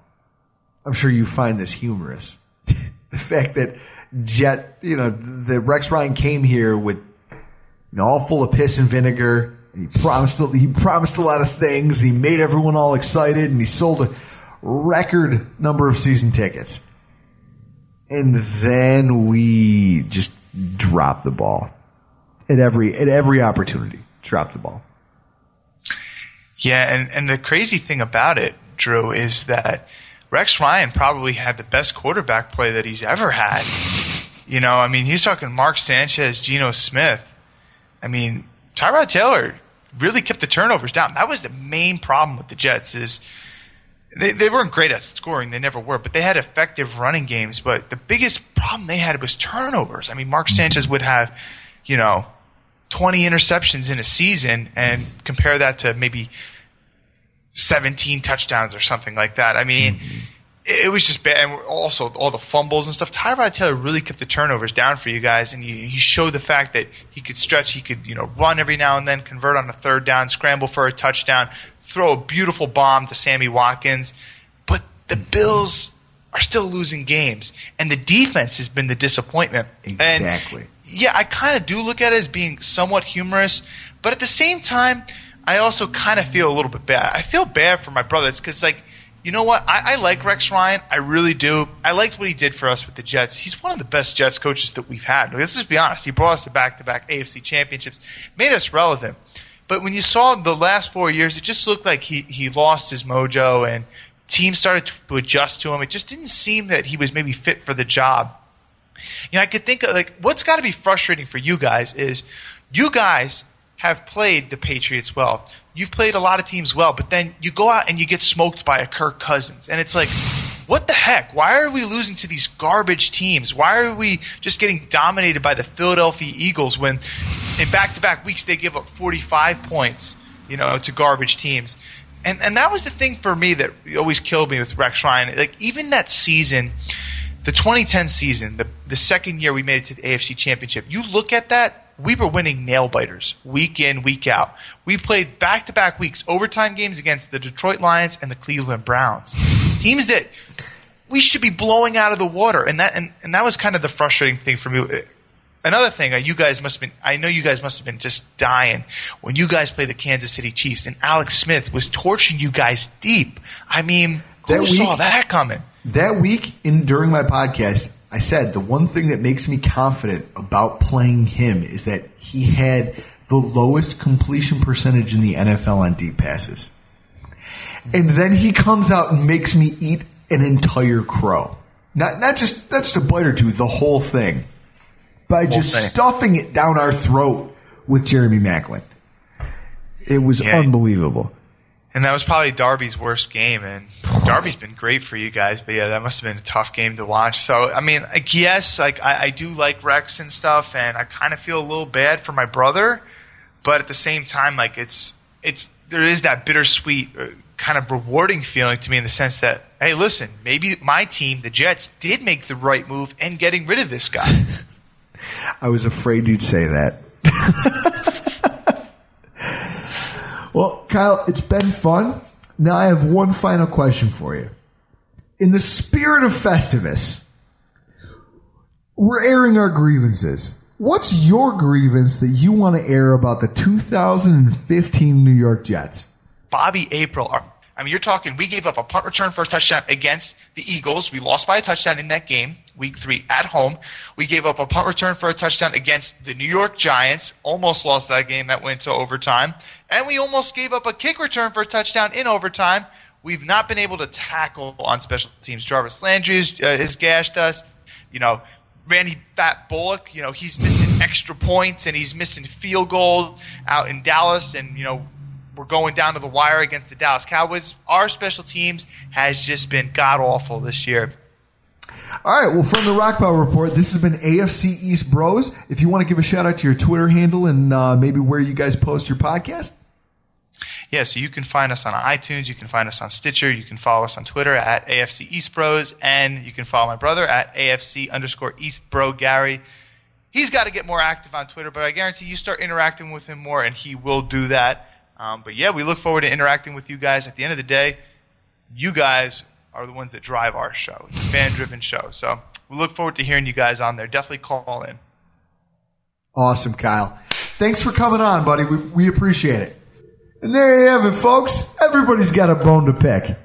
I'm sure you find this humorous. the fact that Jet, you know, the Rex Ryan came here with, you know, all full of piss and vinegar. He promised, he promised a lot of things. He made everyone all excited and he sold a record number of season tickets. And then we just dropped the ball at every, at every opportunity. Dropped the ball. Yeah, and, and the crazy thing about it, Drew, is that Rex Ryan probably had the best quarterback play that he's ever had. You know, I mean, he's talking Mark Sanchez, Geno Smith. I mean, Tyrod Taylor really kept the turnovers down. That was the main problem with the Jets is they, they weren't great at scoring. They never were, but they had effective running games. But the biggest problem they had was turnovers. I mean, Mark Sanchez would have, you know, 20 interceptions in a season and compare that to maybe 17 touchdowns or something like that. I mean, mm-hmm. It, was just bad. And also all the fumbles and stuff. Tyrod Taylor really kept the turnovers down for you guys, and he, he showed the fact that he could stretch, he could you know run every now and then, convert on a third down, scramble for a touchdown, throw a beautiful bomb to Sammy Watkins. But the Bills are still losing games, and the defense has been the disappointment. Exactly. And yeah, I kind of do look at it as being somewhat humorous, but at the same time, I also kind of feel a little bit bad. I feel bad for my brother. It's because like you know what? I, I, like Rex Ryan. I really do. I liked what he did for us with the Jets. He's one of the best Jets coaches that we've had. Let's just be honest. He brought us to back to back AFC championships, made us relevant. But when you saw the last four years, it just looked like he, he lost his mojo and teams started to adjust to him. It just didn't seem that he was maybe fit for the job. You know, I could think of like what's got to be frustrating for you guys is you guys have played the Patriots well. You've played a lot of teams well, but then you go out and you get smoked by a Kirk Cousins. And it's like, what the heck? Why are we losing to these garbage teams? Why are we just getting dominated by the Philadelphia Eagles when in back to back weeks they give up 45 points, you know, to garbage teams? And and that was the thing for me that always killed me with Rex Ryan. Like even that season, the 2010 season, the the second year we made it to the AFC Championship, you look at that we were winning nail biters week in, week out. We played back to back weeks, overtime games against the Detroit Lions and the Cleveland Browns. Teams that we should be blowing out of the water. And that, and, and that was kind of the frustrating thing for me. Another thing, uh, you guys must have been, I know you guys must have been just dying when you guys played the Kansas City Chiefs and Alex Smith was torching you guys deep. I mean, who That saw week- that coming? That week in during my podcast, I said the one thing that makes me confident about playing him is that he had the lowest completion percentage in the NFL on deep passes. And then he comes out and makes me eat an entire crow. Not not just not just a bite or two, the whole thing. By just thing. stuffing it down our throat with Jeremy Maclin. It was Yeah. unbelievable. And that was probably Darby's worst game. And Darby's been great for you guys, but yeah, that must have been a tough game to watch. So, I mean, like, yes, like I, I do like Rex and stuff, and I kind of feel a little bad for my brother, but at the same time, like it's it's there is that bittersweet uh, kind of rewarding feeling to me in the sense that hey, listen, maybe my team, the Jets, did make the right move in getting rid of this guy. I was afraid you'd say that. well, Kyle, it's been fun. Now I have one final question for you. In the spirit of Festivus, we're airing our grievances. What's your grievance that you want to air about the 2015 New York Jets? Bobby April. I mean, you're talking. We gave up a punt return for a touchdown against the Eagles. We lost by a touchdown in that game, week three at home. We gave up a punt return for a touchdown against the New York Giants. Almost lost that game. That went to overtime. And we almost gave up a kick return for a touchdown in overtime. We've not been able to tackle on special teams. Jarvis Landry has, uh, has gashed us. You know, Randy Fat Bullock, you know, he's missing extra points and he's missing field goal out in Dallas. And, you know, we're going down to the wire against the Dallas Cowboys. Our special teams has just been god awful this year. All right, well, from the Rock Report, this has been AFC East Bros. If you want to give a shout out to your Twitter handle and uh, maybe where you guys post your podcast, Yeah, so you can find us on iTunes, you can find us on Stitcher, you can follow us on Twitter at AFC East Bros, and you can follow my brother at AFC underscore East Bro Gary. He's got to get more active on Twitter, but I guarantee you start interacting with him more, and he will do that. Um, but yeah, we look forward to interacting with you guys. At the end of the day, you guys are the ones that drive our show. It's a fan driven show. So we look forward to hearing you guys on there. Definitely call in. Awesome, Kyle. Thanks for coming on, buddy. We, we appreciate it. And there you have it, folks. Everybody's got a bone to pick.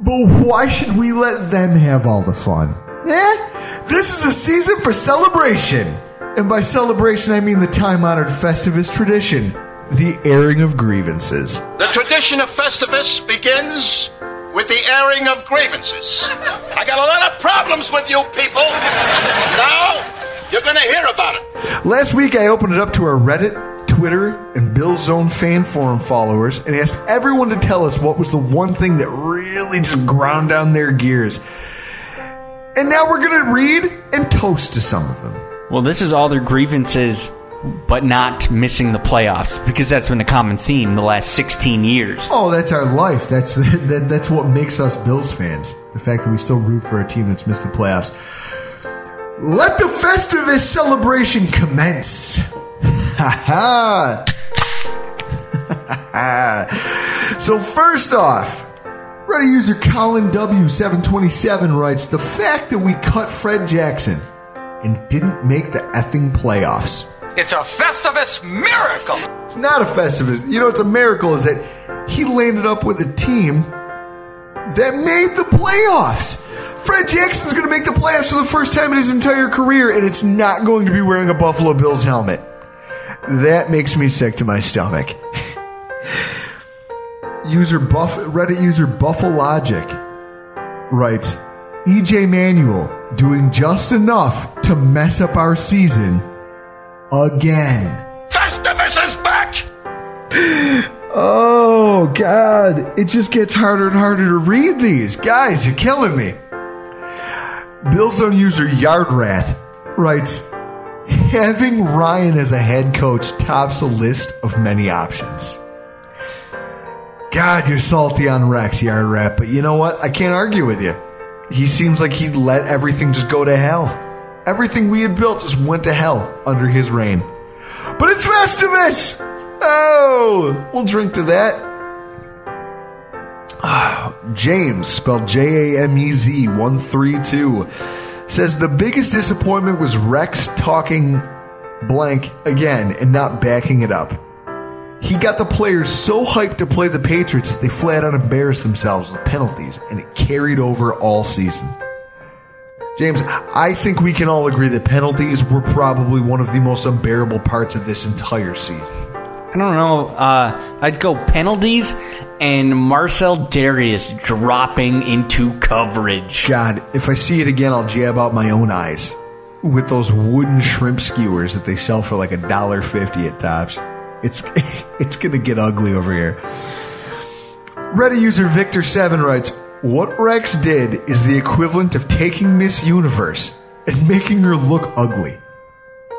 But why should we let them have all the fun? Eh? This is a season for celebration. And by celebration, I mean the time honored Festivus tradition the airing of grievances. The tradition of Festivus begins with the airing of grievances. I got a lot of problems with you people. Now, you're going to hear about it. Last week, I opened it up to our Reddit, Twitter, and Bill's Zone fan forum followers and asked everyone to tell us what was the one thing that really just ground down their gears. And now we're going to read and toast to some of them. Well, this is all their grievances, but not missing the playoffs, because that's been a common theme the last 16 years. Oh, that's our life. That's that, that's what makes us Bills fans. The fact that we still root for a team that's missed the playoffs. Let the Festivus celebration commence. Ha ha. So first off, Reddit user Colin W727 writes The fact that we cut Fred Jackson and didn't make the effing playoffs. It's a Festivus miracle. It's not a Festivus. You know, it's a miracle is that he landed up with a team that made the playoffs. Fred Jackson's going to make the playoffs for the first time in his entire career, and it's not going to be wearing a Buffalo Bills helmet. That makes me sick to my stomach. user Buff Reddit user Buffalogic writes EJ Manuel doing just enough to mess up our season again. Festivus is back. Oh God! It just gets harder and harder to read these. Guys, you're killing me. Billzone user Yard Rat writes, having Ryan as a head coach tops a list of many options. God, you're salty on Rex, Yard Rat, but you know what? I can't argue with you. He seems like he let everything just go to hell. Everything we had built just went to hell under his reign. But it's Festivus! Oh, we'll drink to that. Ah, James, spelled J A M E Z 132, says the biggest disappointment was Rex talking blank again and not backing it up. He got the players so hyped to play the Patriots that they flat out embarrassed themselves with penalties, and it carried over all season. James, I think we can all agree that penalties were probably one of the most unbearable parts of this entire season. I don't know. Uh, I'd go penalties and Marcell Dareus dropping into coverage. God, if I see it again, I'll jab out my own eyes with those wooden shrimp skewers that they sell for like a dollar fifty at Tops. It's it's gonna get ugly over here. Reddit user Victor Seven writes, "What Rex did is the equivalent of taking Miss Universe and making her look ugly.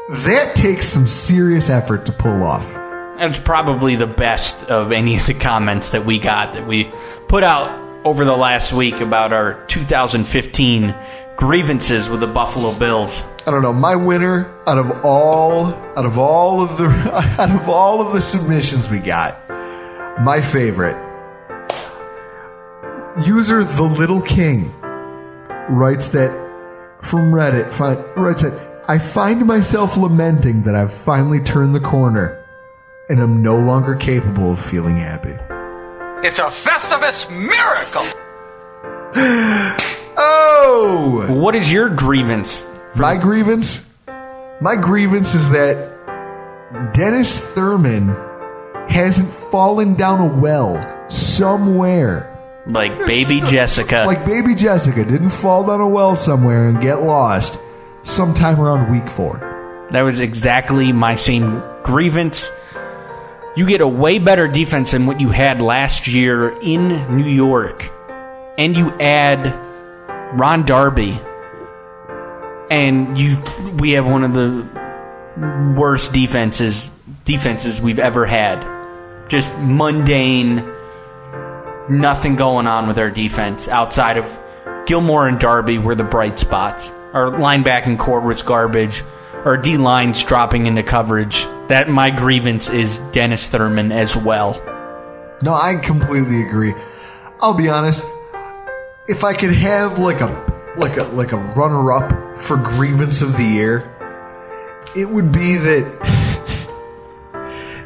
That takes some serious effort to pull off." That's probably the best of any of the comments that we got that we put out over the last week about our 2015 grievances with the Buffalo Bills. I don't know. My winner out of all out of all of the out of all of the submissions we got, my favorite user the Little King writes that from Reddit fi- writes that I find myself lamenting that I've finally turned the corner and am no longer capable of feeling happy. It's a Festivus miracle. Oh! What is your grievance? My grievance? My grievance is that Dennis Thurman hasn't fallen down a well somewhere. Like baby Jessica. Like baby Jessica didn't fall down a well somewhere and get lost sometime around week four. That was exactly my same grievance. You get a way better defense than what you had last year in New York. And you add Ron Darby. And you we have one of the worst defenses defenses we've ever had. Just mundane nothing going on with our defense outside of Gilmore and Darby were the bright spots. Our linebacking corps was garbage. Our D line's dropping into coverage. That my grievance is Dennis Thurman as well. No, I completely agree. I'll be honest. If I could have like a like a like a runner up for grievance of the year, it would be that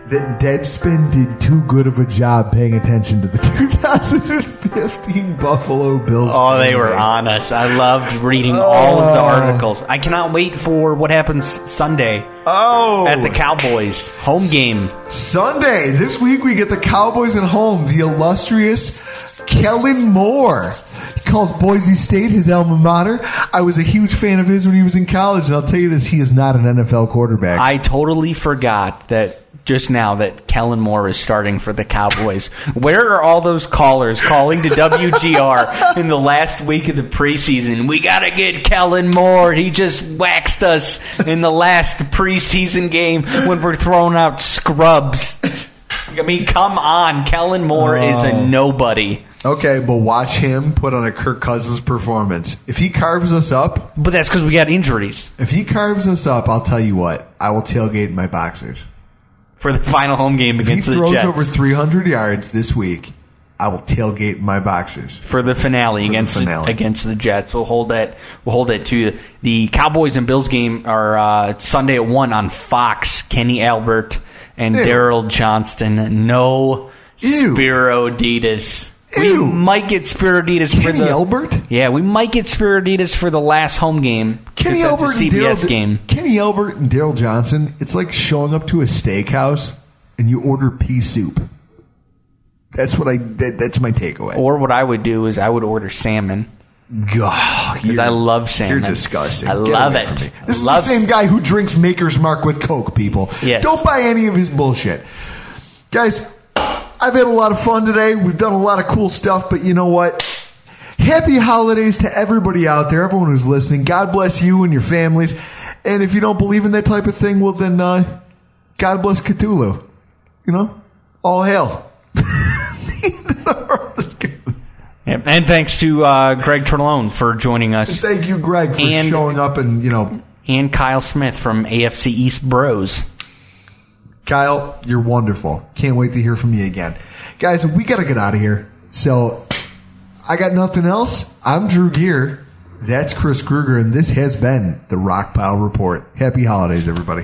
that Deadspin did too good of a job paying attention to the 2015 Buffalo Bills. Oh, they were base. on us. I loved reading all of the Oh. articles. I cannot wait for what happens Sunday Oh, at the Cowboys home game. Sunday. This week we get the Cowboys at home. The illustrious Kellen Moore. He calls Boise State his alma mater. I was a huge fan of his when he was in college, and I'll tell you this: he is not an NFL quarterback. I totally forgot that just now that Kellen Moore is starting for the Cowboys. Where are all those callers calling to WGR in the last week of the preseason? We got to get Kellen Moore. He just waxed us in the last preseason game when we're throwing out scrubs. I mean, come on. Kellen Moore is a Oh. nobody. Okay, but watch him put on a Kirk Cousins performance. If he carves us up, but that's because we got injuries. If he carves us up, I'll tell you what: I will tailgate my boxers. For the final home game If he the throws Jets. over 300 yards this week, I will tailgate my boxers. for the finale For the against finale. The, against the Jets. We'll hold that. We'll hold that to the Cowboys and Bills game are uh, Sunday at one on Fox. Kenny Albert and Ew. Daryl Johnston. No Spero Dedes. We might get Spero Dedes for Kenny the Albert? Yeah, we might get Spero Dedes for the last home game. Kenny that's Albert a and CBS Daryl- game. Kenny Albert and Daryl Johnson. It's like showing up to a steakhouse and you order pea soup. That's what I. That, that's my takeaway. Or what I would do is I would order salmon. God, because I love salmon. You're disgusting. I Get love it. This is love the same guy who drinks Maker's Mark with Coke. People, Yes. don't buy any of his bullshit, guys. I've had a lot of fun today. We've done a lot of cool stuff, but you know what? Happy holidays to everybody out there, everyone who's listening. God bless you and your families. And if you don't believe in that type of thing, well, then uh, God bless Cthulhu. You know, all hail. Yep. And thanks to uh, Gregg Torlone for joining us. Thank you, Gregg, for And- showing up and you know And Kyle Smith from AFC East Bros. Kyle, you're wonderful. Can't wait to hear from you again. Guys, we got to get out of here. So I got nothing else. I'm Drew Gear. That's Chris Kruger, and this has been the Rock Pile Report. Happy holidays, everybody.